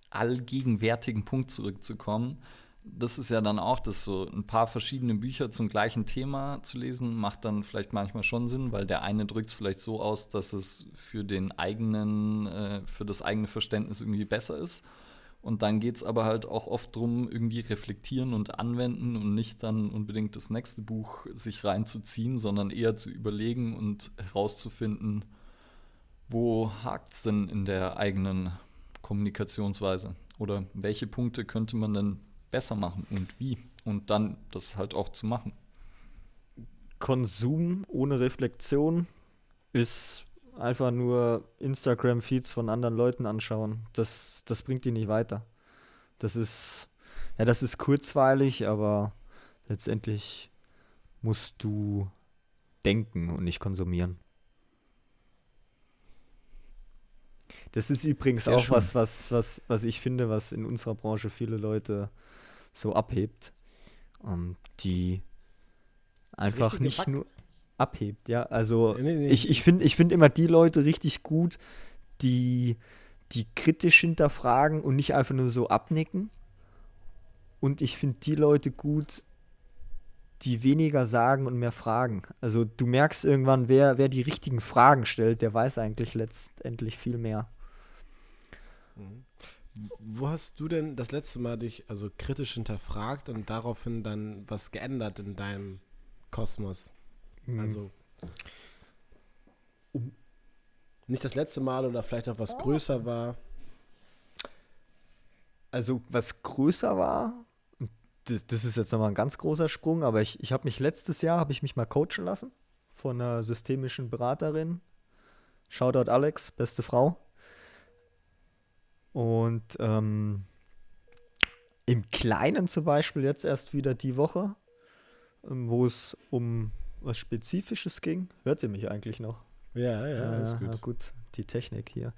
allgegenwärtigen Punkt zurückzukommen. Das ist ja dann auch, dass so ein paar verschiedene Bücher zum gleichen Thema zu lesen, macht dann vielleicht manchmal schon Sinn, weil der eine drückt es vielleicht so aus, dass es für den eigenen, äh, für das eigene Verständnis irgendwie besser ist. Und dann geht es aber halt auch oft darum, irgendwie reflektieren und anwenden und nicht dann unbedingt das nächste Buch sich reinzuziehen, sondern eher zu überlegen und herauszufinden, wo hakt es denn in der eigenen Kommunikationsweise? Oder welche Punkte könnte man denn besser machen und wie? Und dann das halt auch zu machen. Konsum ohne Reflexion ist einfach nur Instagram-Feeds von anderen Leuten anschauen. Das, das bringt die nicht weiter. Das ist, ja, das ist kurzweilig, aber letztendlich musst du denken und nicht konsumieren. Das ist übrigens Sehr auch schön. was, was, was, was ich finde, was in unserer Branche viele Leute so abhebt. Um, die einfach nicht Fakt. nur abhebt, ja. Also nee, nee, ich, ich finde ich find immer die Leute richtig gut, die, die kritisch hinterfragen und nicht einfach nur so abnicken. Und ich finde die Leute gut, die weniger sagen und mehr fragen. Also du merkst irgendwann, wer, wer die richtigen Fragen stellt, der weiß eigentlich letztendlich viel mehr. Mhm. Wo hast du denn das letzte Mal dich also kritisch hinterfragt und daraufhin dann was geändert in deinem Kosmos? Mhm. Also um, nicht das letzte Mal oder vielleicht auch was größer war. Also was größer war, das, das ist jetzt nochmal ein ganz großer Sprung, aber ich, ich habe mich letztes Jahr, habe ich mich mal coachen lassen von einer systemischen Beraterin. Shoutout Alex, beste Frau. Und ähm, im Kleinen zum Beispiel jetzt erst wieder die Woche, ähm, wo es um was Spezifisches ging. Hört ihr mich eigentlich noch? Ja, ja, äh, ist gut. gut. Die Technik hier.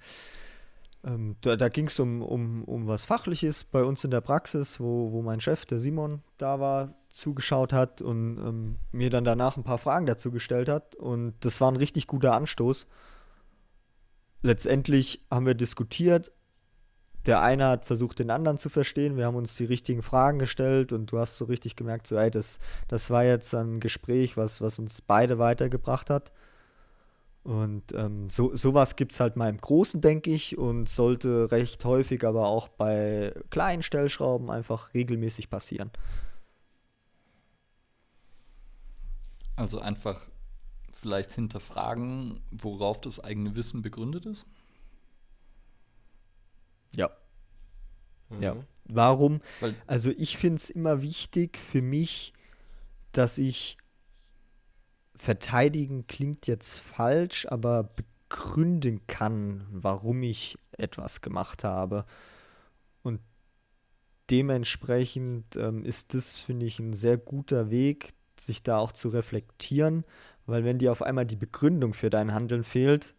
Ähm, da da ging es um, um, um was Fachliches bei uns in der Praxis, wo, wo mein Chef, der Simon, da war, zugeschaut hat und ähm, mir dann danach ein paar Fragen dazu gestellt hat. Und das war ein richtig guter Anstoß. Letztendlich haben wir diskutiert, der eine hat versucht, den anderen zu verstehen. Wir haben uns die richtigen Fragen gestellt und du hast so richtig gemerkt, so, ey, das, das war jetzt ein Gespräch, was, was uns beide weitergebracht hat. Und ähm, so, sowas gibt es halt mal im Großen, denke ich, und sollte recht häufig, aber auch bei kleinen Stellschrauben einfach regelmäßig passieren. Also einfach vielleicht hinterfragen, worauf das eigene Wissen begründet ist? Ja. Mhm. Ja. Warum? Weil also ich finde es immer wichtig für mich, dass ich verteidigen klingt jetzt falsch, aber begründen kann, warum ich etwas gemacht habe. Und dementsprechend ähm, ist das, finde ich, ein sehr guter Weg, sich da auch zu reflektieren, weil wenn dir auf einmal die Begründung für dein Handeln fehlt,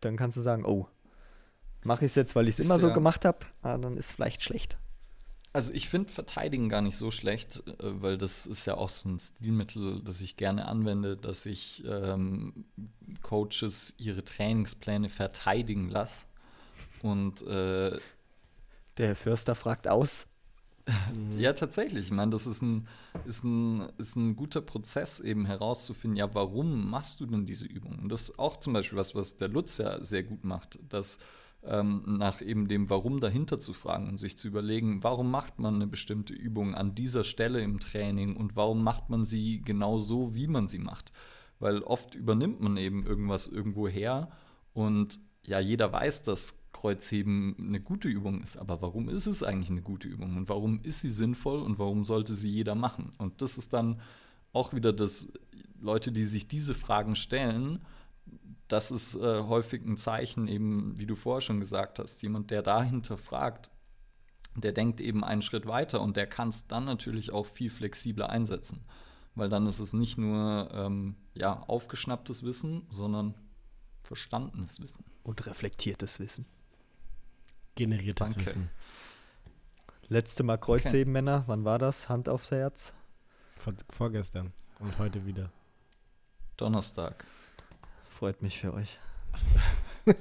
dann kannst du sagen, oh, Mache ich es jetzt, weil ich es immer ja. so gemacht habe, ah, dann ist vielleicht schlecht. Also ich finde Verteidigen gar nicht so schlecht, äh, weil das ist ja auch so ein Stilmittel, das ich gerne anwende, dass ich ähm, Coaches ihre Trainingspläne verteidigen lasse. Und äh, der Herr Förster fragt aus. [laughs] ja, tatsächlich. Ich meine, das ist ein, ist, ein, ist ein guter Prozess, eben herauszufinden, ja, warum machst du denn diese Übung? Und das ist auch zum Beispiel was, was der Lutz ja sehr gut macht, dass ähm, nach eben dem Warum dahinter zu fragen und sich zu überlegen, warum macht man eine bestimmte Übung an dieser Stelle im Training und warum macht man sie genau so, wie man sie macht. Weil oft übernimmt man eben irgendwas irgendwo her und ja, jeder weiß, dass Kreuzheben eine gute Übung ist, aber warum ist es eigentlich eine gute Übung und warum ist sie sinnvoll und warum sollte sie jeder machen? Und das ist dann auch wieder das, Leute, die sich diese Fragen stellen, das ist äh, häufig ein Zeichen, eben, wie du vorher schon gesagt hast, jemand, der dahinter fragt, der denkt eben einen Schritt weiter und der kann es dann natürlich auch viel flexibler einsetzen. Weil dann ist es nicht nur ähm, ja, aufgeschnapptes Wissen, sondern verstandenes Wissen. Und reflektiertes Wissen. Generiertes Danke. Wissen. Letzte Mal Kreuzheben, okay. Männer. Wann war das? Hand aufs Herz? Vor, vorgestern und heute wieder. Donnerstag. Freut mich für euch. [laughs]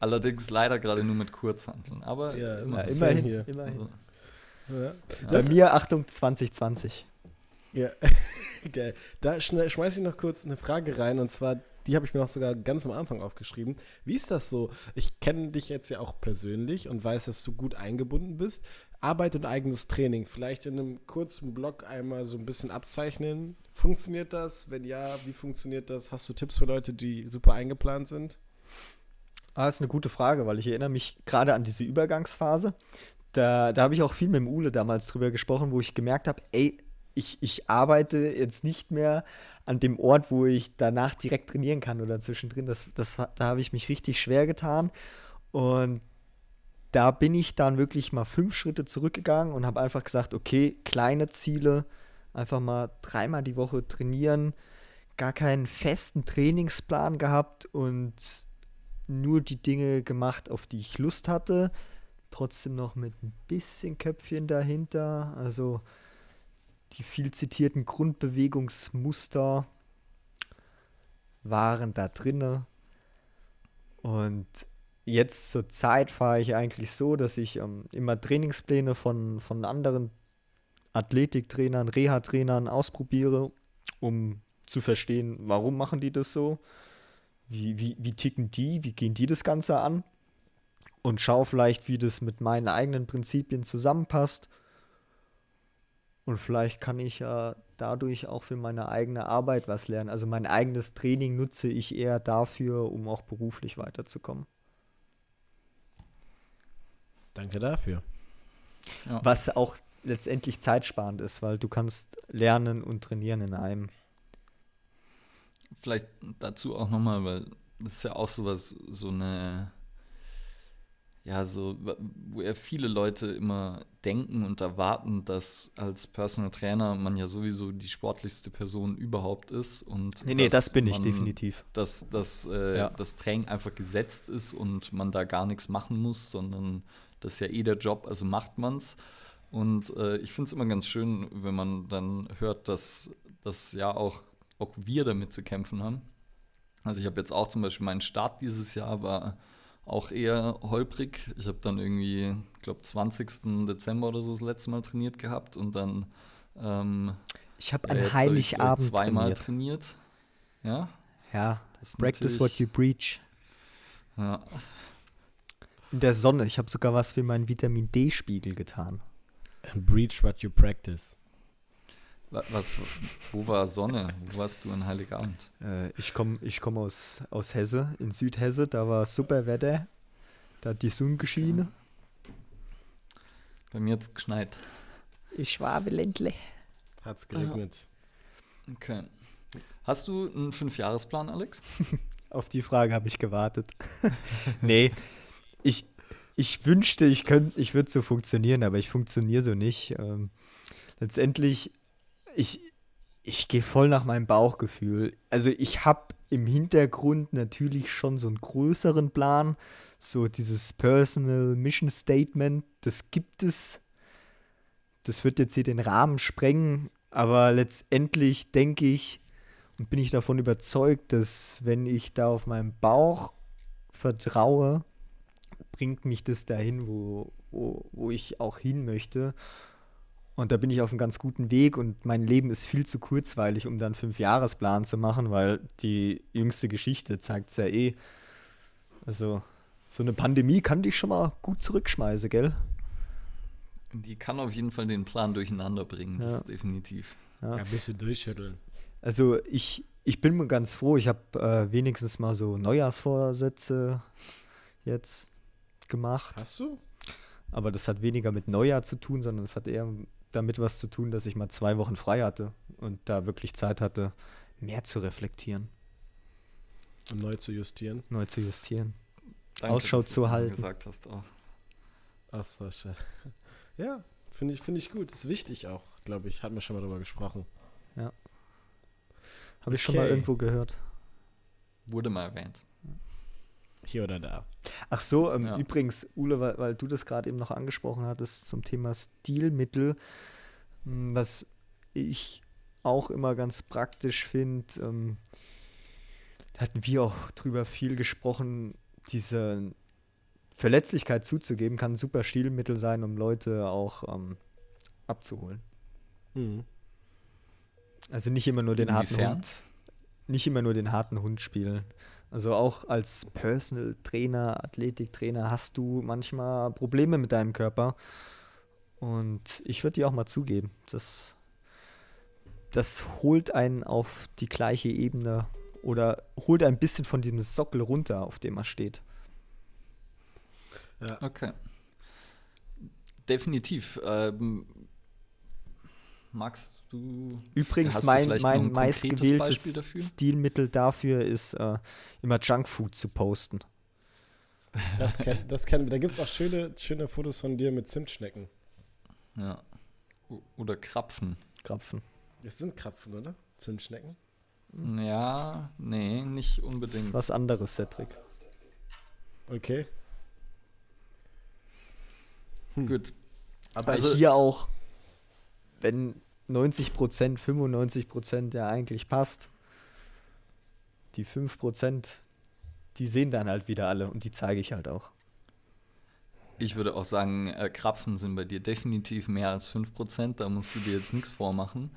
Allerdings leider gerade nur mit Kurzhanteln. Aber ja, ja, immerhin. Hier. immerhin. Also, ja. Bei mir Achtung 2020. Ja, [laughs] geil. Da schmeiße ich noch kurz eine Frage rein und zwar Die habe ich mir noch sogar ganz am Anfang aufgeschrieben. Wie ist das so? Ich kenne dich jetzt ja auch persönlich und weiß, dass du gut eingebunden bist. Arbeit und eigenes Training. Vielleicht in einem kurzen Blog einmal so ein bisschen abzeichnen. Funktioniert das? Wenn ja, wie funktioniert das? Hast du Tipps für Leute, die super eingeplant sind? Ah, ist eine gute Frage, weil ich erinnere mich gerade an diese Übergangsphase. Da, da habe ich auch viel mit dem Ule damals drüber gesprochen, wo ich gemerkt habe, ey, ich, ich arbeite jetzt nicht mehr an dem Ort, wo ich danach direkt trainieren kann oder zwischendrin. Das, das, da habe ich mich richtig schwer getan. Und da bin ich dann wirklich mal fünf Schritte zurückgegangen und habe einfach gesagt, okay, kleine Ziele, einfach mal dreimal die Woche trainieren, gar keinen festen Trainingsplan gehabt und nur die Dinge gemacht, auf die ich Lust hatte. Trotzdem noch mit ein bisschen Köpfchen dahinter. Also die viel zitierten Grundbewegungsmuster waren da drinne. Und jetzt zur Zeit fahre ich eigentlich so, dass ich ähm, immer Trainingspläne von, von anderen Athletiktrainern, Reha-Trainern ausprobiere, um zu verstehen, warum machen die das so, wie, wie, wie ticken die, wie gehen die das Ganze an und schaue vielleicht, wie das mit meinen eigenen Prinzipien zusammenpasst und vielleicht kann ich ja dadurch auch für meine eigene Arbeit was lernen. Also mein eigenes Training nutze ich eher dafür, um auch beruflich weiterzukommen. Danke dafür. Ja. Was auch letztendlich zeitsparend ist, weil du kannst lernen und trainieren in einem. Vielleicht dazu auch nochmal, weil das ist ja auch sowas, so eine ja, so, wo ja viele Leute immer denken und erwarten, dass als Personal Trainer man ja sowieso die sportlichste Person überhaupt ist. Und nee, nee, das bin ich definitiv. Dass, dass äh, ja. das Training einfach gesetzt ist und man da gar nichts machen muss, sondern das ist ja eh der Job, also macht man's. Und äh, ich finde es immer ganz schön, wenn man dann hört, dass, dass ja auch, auch wir damit zu kämpfen haben. Also ich habe jetzt auch zum Beispiel meinen Start dieses Jahr war auch eher holprig. Ich habe dann irgendwie, ich glaube, 20. Dezember oder so das letzte Mal trainiert gehabt und dann. Ähm, ich habe an Heiligabend hab ich, zweimal trainiert. trainiert. Ja. Ja. Practice what you preach. Ja. In der Sonne. Ich habe sogar was für meinen Vitamin D-Spiegel getan. And breach what you practice. Was, wo war Sonne? Wo warst du in Heiligabend? Äh, ich komme ich komm aus, aus Hesse, in Südhesse. Da war super Wetter. Da hat die Sonne geschienen. Bei mir hat es geschneit. Ich Schwabeländle. Hat es geregnet. Okay. Hast du einen Fünfjahresplan, Alex? [laughs] Auf die Frage habe ich gewartet. [laughs] nee, ich, ich wünschte, ich könnte, ich würde so funktionieren, aber ich funktioniere so nicht. Ähm, letztendlich ich, ich gehe voll nach meinem Bauchgefühl. Also ich habe im Hintergrund natürlich schon so einen größeren Plan, so dieses Personal Mission Statement, das gibt es. Das wird jetzt hier den Rahmen sprengen, aber letztendlich denke ich und bin ich davon überzeugt, dass wenn ich da auf meinen Bauch vertraue, bringt mich das dahin, wo, wo, wo ich auch hin möchte. Und da bin ich auf einem ganz guten Weg und mein Leben ist viel zu kurzweilig, um dann fünf Jahresplan zu machen, weil die jüngste Geschichte zeigt es ja eh. Also, so eine Pandemie kann dich schon mal gut zurückschmeißen, gell? Die kann auf jeden Fall den Plan durcheinander bringen, das ja. ist definitiv. Ja. ja, ein bisschen durchschütteln. Also, ich, ich bin mir ganz froh, ich habe äh, wenigstens mal so Neujahrsvorsätze jetzt gemacht. Hast du? Aber das hat weniger mit Neujahr zu tun, sondern es hat eher damit was zu tun, dass ich mal zwei Wochen frei hatte und da wirklich Zeit hatte, mehr zu reflektieren. Und neu zu justieren. Neu zu justieren. Danke, Ausschau zu halten. gesagt hast auch. Ach, Sascha. [laughs] Ja, finde ich, find ich gut. Ist wichtig auch, glaube ich. Hatten wir schon mal drüber gesprochen. Ja. Habe okay. ich schon mal irgendwo gehört. Wurde mal erwähnt. Hier oder da. Ach so, ähm, ja. übrigens, Ule, weil, weil du das gerade eben noch angesprochen hattest zum Thema Stilmittel, hm, was ich auch immer ganz praktisch finde, ähm, da hatten wir auch drüber viel gesprochen, diese Verletzlichkeit zuzugeben, kann ein super Stilmittel sein, um Leute auch ähm, abzuholen. Mhm. Also nicht immer nur den Inwiefern? harten Hund nicht immer nur den harten Hund spielen. Also auch als Personal Trainer, Athletiktrainer hast du manchmal Probleme mit deinem Körper. Und ich würde dir auch mal zugeben, das, das holt einen auf die gleiche Ebene oder holt ein bisschen von diesem Sockel runter, auf dem man steht. Ja. Okay. Definitiv. Ähm, magst du. Übrigens, mein, du mein meistgewähltes dafür? Stilmittel dafür ist, äh, immer Junkfood zu posten. Das kenn, das kenn, da gibt es auch schöne, schöne Fotos von dir mit Zimtschnecken. Ja. Oder Krapfen. Krapfen. Es sind Krapfen, oder? Zimtschnecken? Ja, nee, nicht unbedingt. Das ist was anderes, Cedric. Okay. Hm. Gut. Aber also, hier auch, wenn 90 Prozent, 95 Prozent ja eigentlich passt, die 5 Prozent, die sehen dann halt wieder alle und die zeige ich halt auch. Ich würde auch sagen, äh, Krapfen sind bei dir definitiv mehr als 5 Prozent, da musst du dir jetzt nichts vormachen.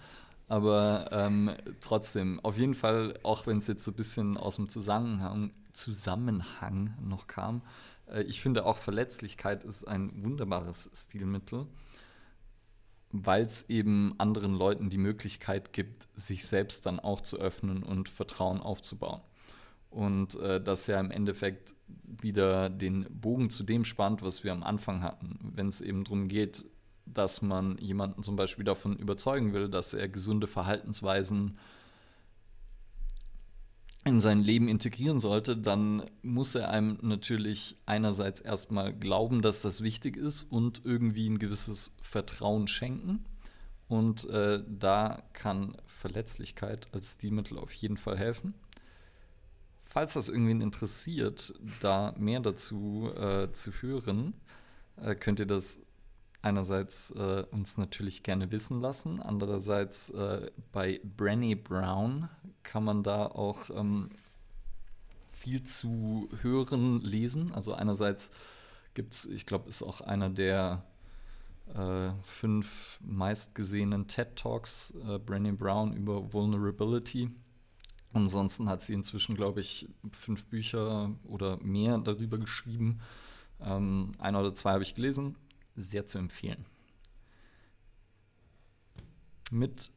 Aber ähm, trotzdem, auf jeden Fall, auch wenn es jetzt so ein bisschen aus dem Zusammenhang, Zusammenhang noch kam, äh, ich finde auch Verletzlichkeit ist ein wunderbares Stilmittel, weil es eben anderen Leuten die Möglichkeit gibt, sich selbst dann auch zu öffnen und Vertrauen aufzubauen. Und äh, das ja im Endeffekt wieder den Bogen zu dem spannt, was wir am Anfang hatten. Wenn es eben darum geht, dass man jemanden zum Beispiel davon überzeugen will, dass er gesunde Verhaltensweisen in sein Leben integrieren sollte, dann muss er einem natürlich einerseits erstmal glauben, dass das wichtig ist und irgendwie ein gewisses Vertrauen schenken. Und äh, da kann Verletzlichkeit als Stilmittel auf jeden Fall helfen. Falls das irgendwen interessiert, da mehr dazu äh, zu hören, äh, könnt ihr das einerseits äh, uns natürlich gerne wissen lassen, andererseits äh, bei Brenny Brown kann man da auch ähm, viel zu hören, lesen. Also einerseits gibt es, ich glaube, ist auch einer der äh, fünf meistgesehenen TED Talks, äh, Brenny Brown über Vulnerability. Ansonsten hat sie inzwischen, glaube ich, fünf Bücher oder mehr darüber geschrieben. Ähm, einer oder zwei habe ich gelesen sehr zu empfehlen. Mit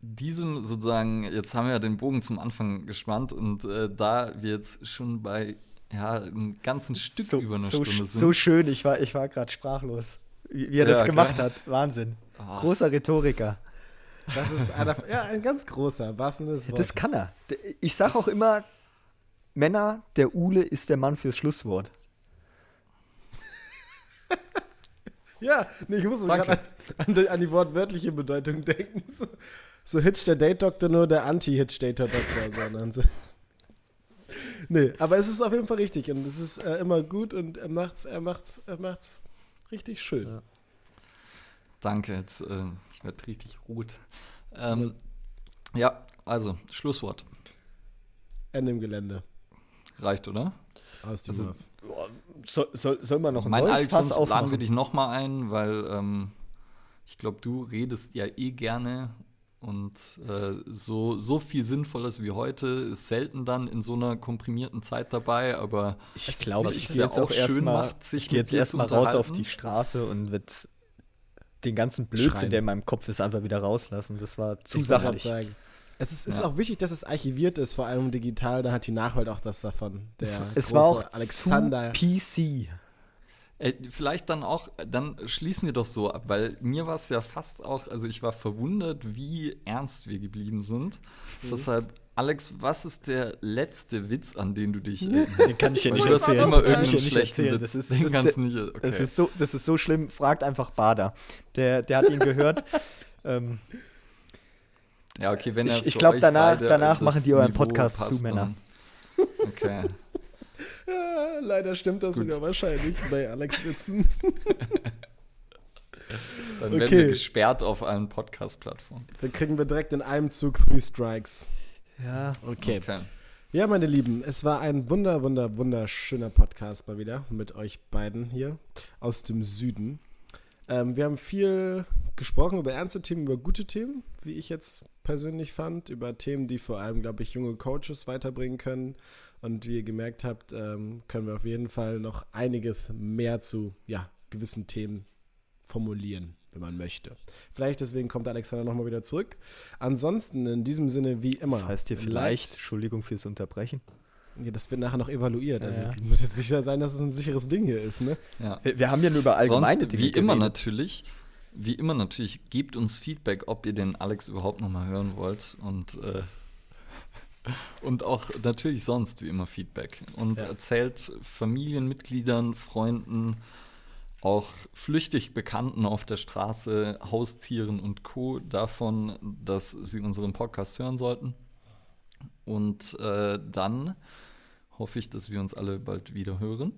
diesem sozusagen, jetzt haben wir ja den Bogen zum Anfang gespannt und äh, da wir jetzt schon bei ja, einem ganzen Stück so, über eine so Stunde sind. So schön, ich war, ich war gerade sprachlos, wie, wie er ja, das gemacht klar. hat. Wahnsinn. Oh. Großer Rhetoriker. Das ist einer, ja, ein ganz großer, was das Das kann er. Ich sage auch immer, Männer, der Ule ist der Mann fürs Schlusswort. Ja, nee, ich muss gerade an, an, die, an die wortwörtliche Bedeutung denken. So, so Hitch der Date-Doktor, nur der Anti-Hitch-Dater-Doktor, sondern so. Nee, aber es ist auf jeden Fall richtig und es ist äh, immer gut und er macht's, er macht's, er macht's richtig schön. Ja. Danke, jetzt, äh, ich werde richtig rot. Ähm, ja, also, Schlusswort. Ende im Gelände. Reicht, oder? Aus dem also, soll, soll, soll man noch ein mein neues Alex, Fass sonst laden wir dich nochmal ein, weil ähm, ich glaube, du redest ja eh gerne und äh, so, so viel Sinnvolles wie heute ist selten dann in so einer komprimierten Zeit dabei, aber ich glaube, ich gehe jetzt auch erstmal ich gehe jetzt erstmal raus auf die Straße und wird den ganzen Blödsinn, Schreien. der in meinem Kopf ist, einfach wieder rauslassen. Das war zu sachlich. Es ist, ist auch wichtig, dass es archiviert ist, vor allem digital, dann hat die Nachwelt auch das davon. Der es, es war auch Alexander. PC. Äh, vielleicht dann auch, dann schließen wir doch so ab, weil mir war es ja fast auch, also ich war verwundert, wie ernst wir geblieben sind. Mhm. Deshalb, Alex, was ist der letzte Witz, an den du dich [laughs] erinnerst? Den kann ich ja nicht erzählen. Immer irgendeinen schlechten Witz. Das ist, den das, nicht, okay. das, ist so, das ist so schlimm. Fragt einfach Bader. Der, der hat ihn gehört. [laughs] ähm, ja, okay, wenn er Ich, ich glaube, danach, danach machen die euren Podcast passt, zu, Männer. Okay. [laughs] ja, leider stimmt das Gut. sogar wahrscheinlich bei Alex Witzen. [laughs] Dann okay. werden wir gesperrt auf allen Podcast-Plattformen. Dann kriegen wir direkt in einem Zug Three Strikes. Ja. Okay. okay. Ja, meine Lieben, es war ein wunder, wunder, wunderschöner Podcast mal wieder mit euch beiden hier aus dem Süden. Ähm, wir haben viel gesprochen über ernste Themen, über gute Themen, wie ich jetzt persönlich fand, über Themen, die vor allem, glaube ich, junge Coaches weiterbringen können. Und wie ihr gemerkt habt, ähm, können wir auf jeden Fall noch einiges mehr zu ja, gewissen Themen formulieren, wenn man möchte. Vielleicht deswegen kommt Alexander nochmal wieder zurück. Ansonsten in diesem Sinne wie immer. Das heißt hier vielleicht, Entschuldigung fürs Unterbrechen. Ja, das wird nachher noch evaluiert. Also Ja. muss jetzt sicher sein, dass es ein sicheres Ding hier ist, ne? Ja. Wir, wir haben ja nur über allgemeine Sonst, Dinge wie immer natürlich, wie immer natürlich, gebt uns Feedback, ob ihr den Alex überhaupt nochmal hören wollt und, äh, [laughs] und auch natürlich sonst wie immer Feedback. Und Ja. erzählt Familienmitgliedern, Freunden, auch flüchtig Bekannten auf der Straße, Haustieren und Co. davon, dass sie unseren Podcast hören sollten. Und äh, dann hoffe ich, dass wir uns alle bald wieder hören.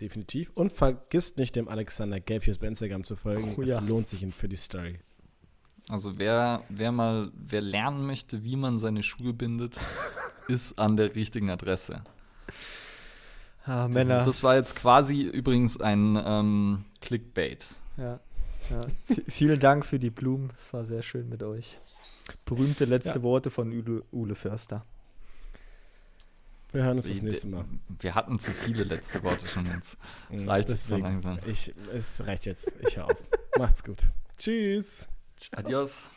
Definitiv. Und vergisst nicht, dem Alexander Gelfius bei Instagram zu folgen. Oh, es ja. lohnt sich für die Story. Also wer, wer mal, wer lernen möchte, wie man seine Schuhe bindet, [laughs] ist an der richtigen Adresse. Ah, Männer. Das war jetzt quasi übrigens ein ähm, Clickbait. Ja, ja. Vielen Dank für die Blumen. Es war sehr schön mit euch. Berühmte letzte Ja. Worte von Ule, Ule Förster. Wir hören uns das nächste Mal. Wir hatten zu viele letzte Worte schon jetzt. Mhm, Reicht es Deswegen, langsam. ich, es reicht jetzt. Ich hör auf. Macht's gut. Tschüss. Adios.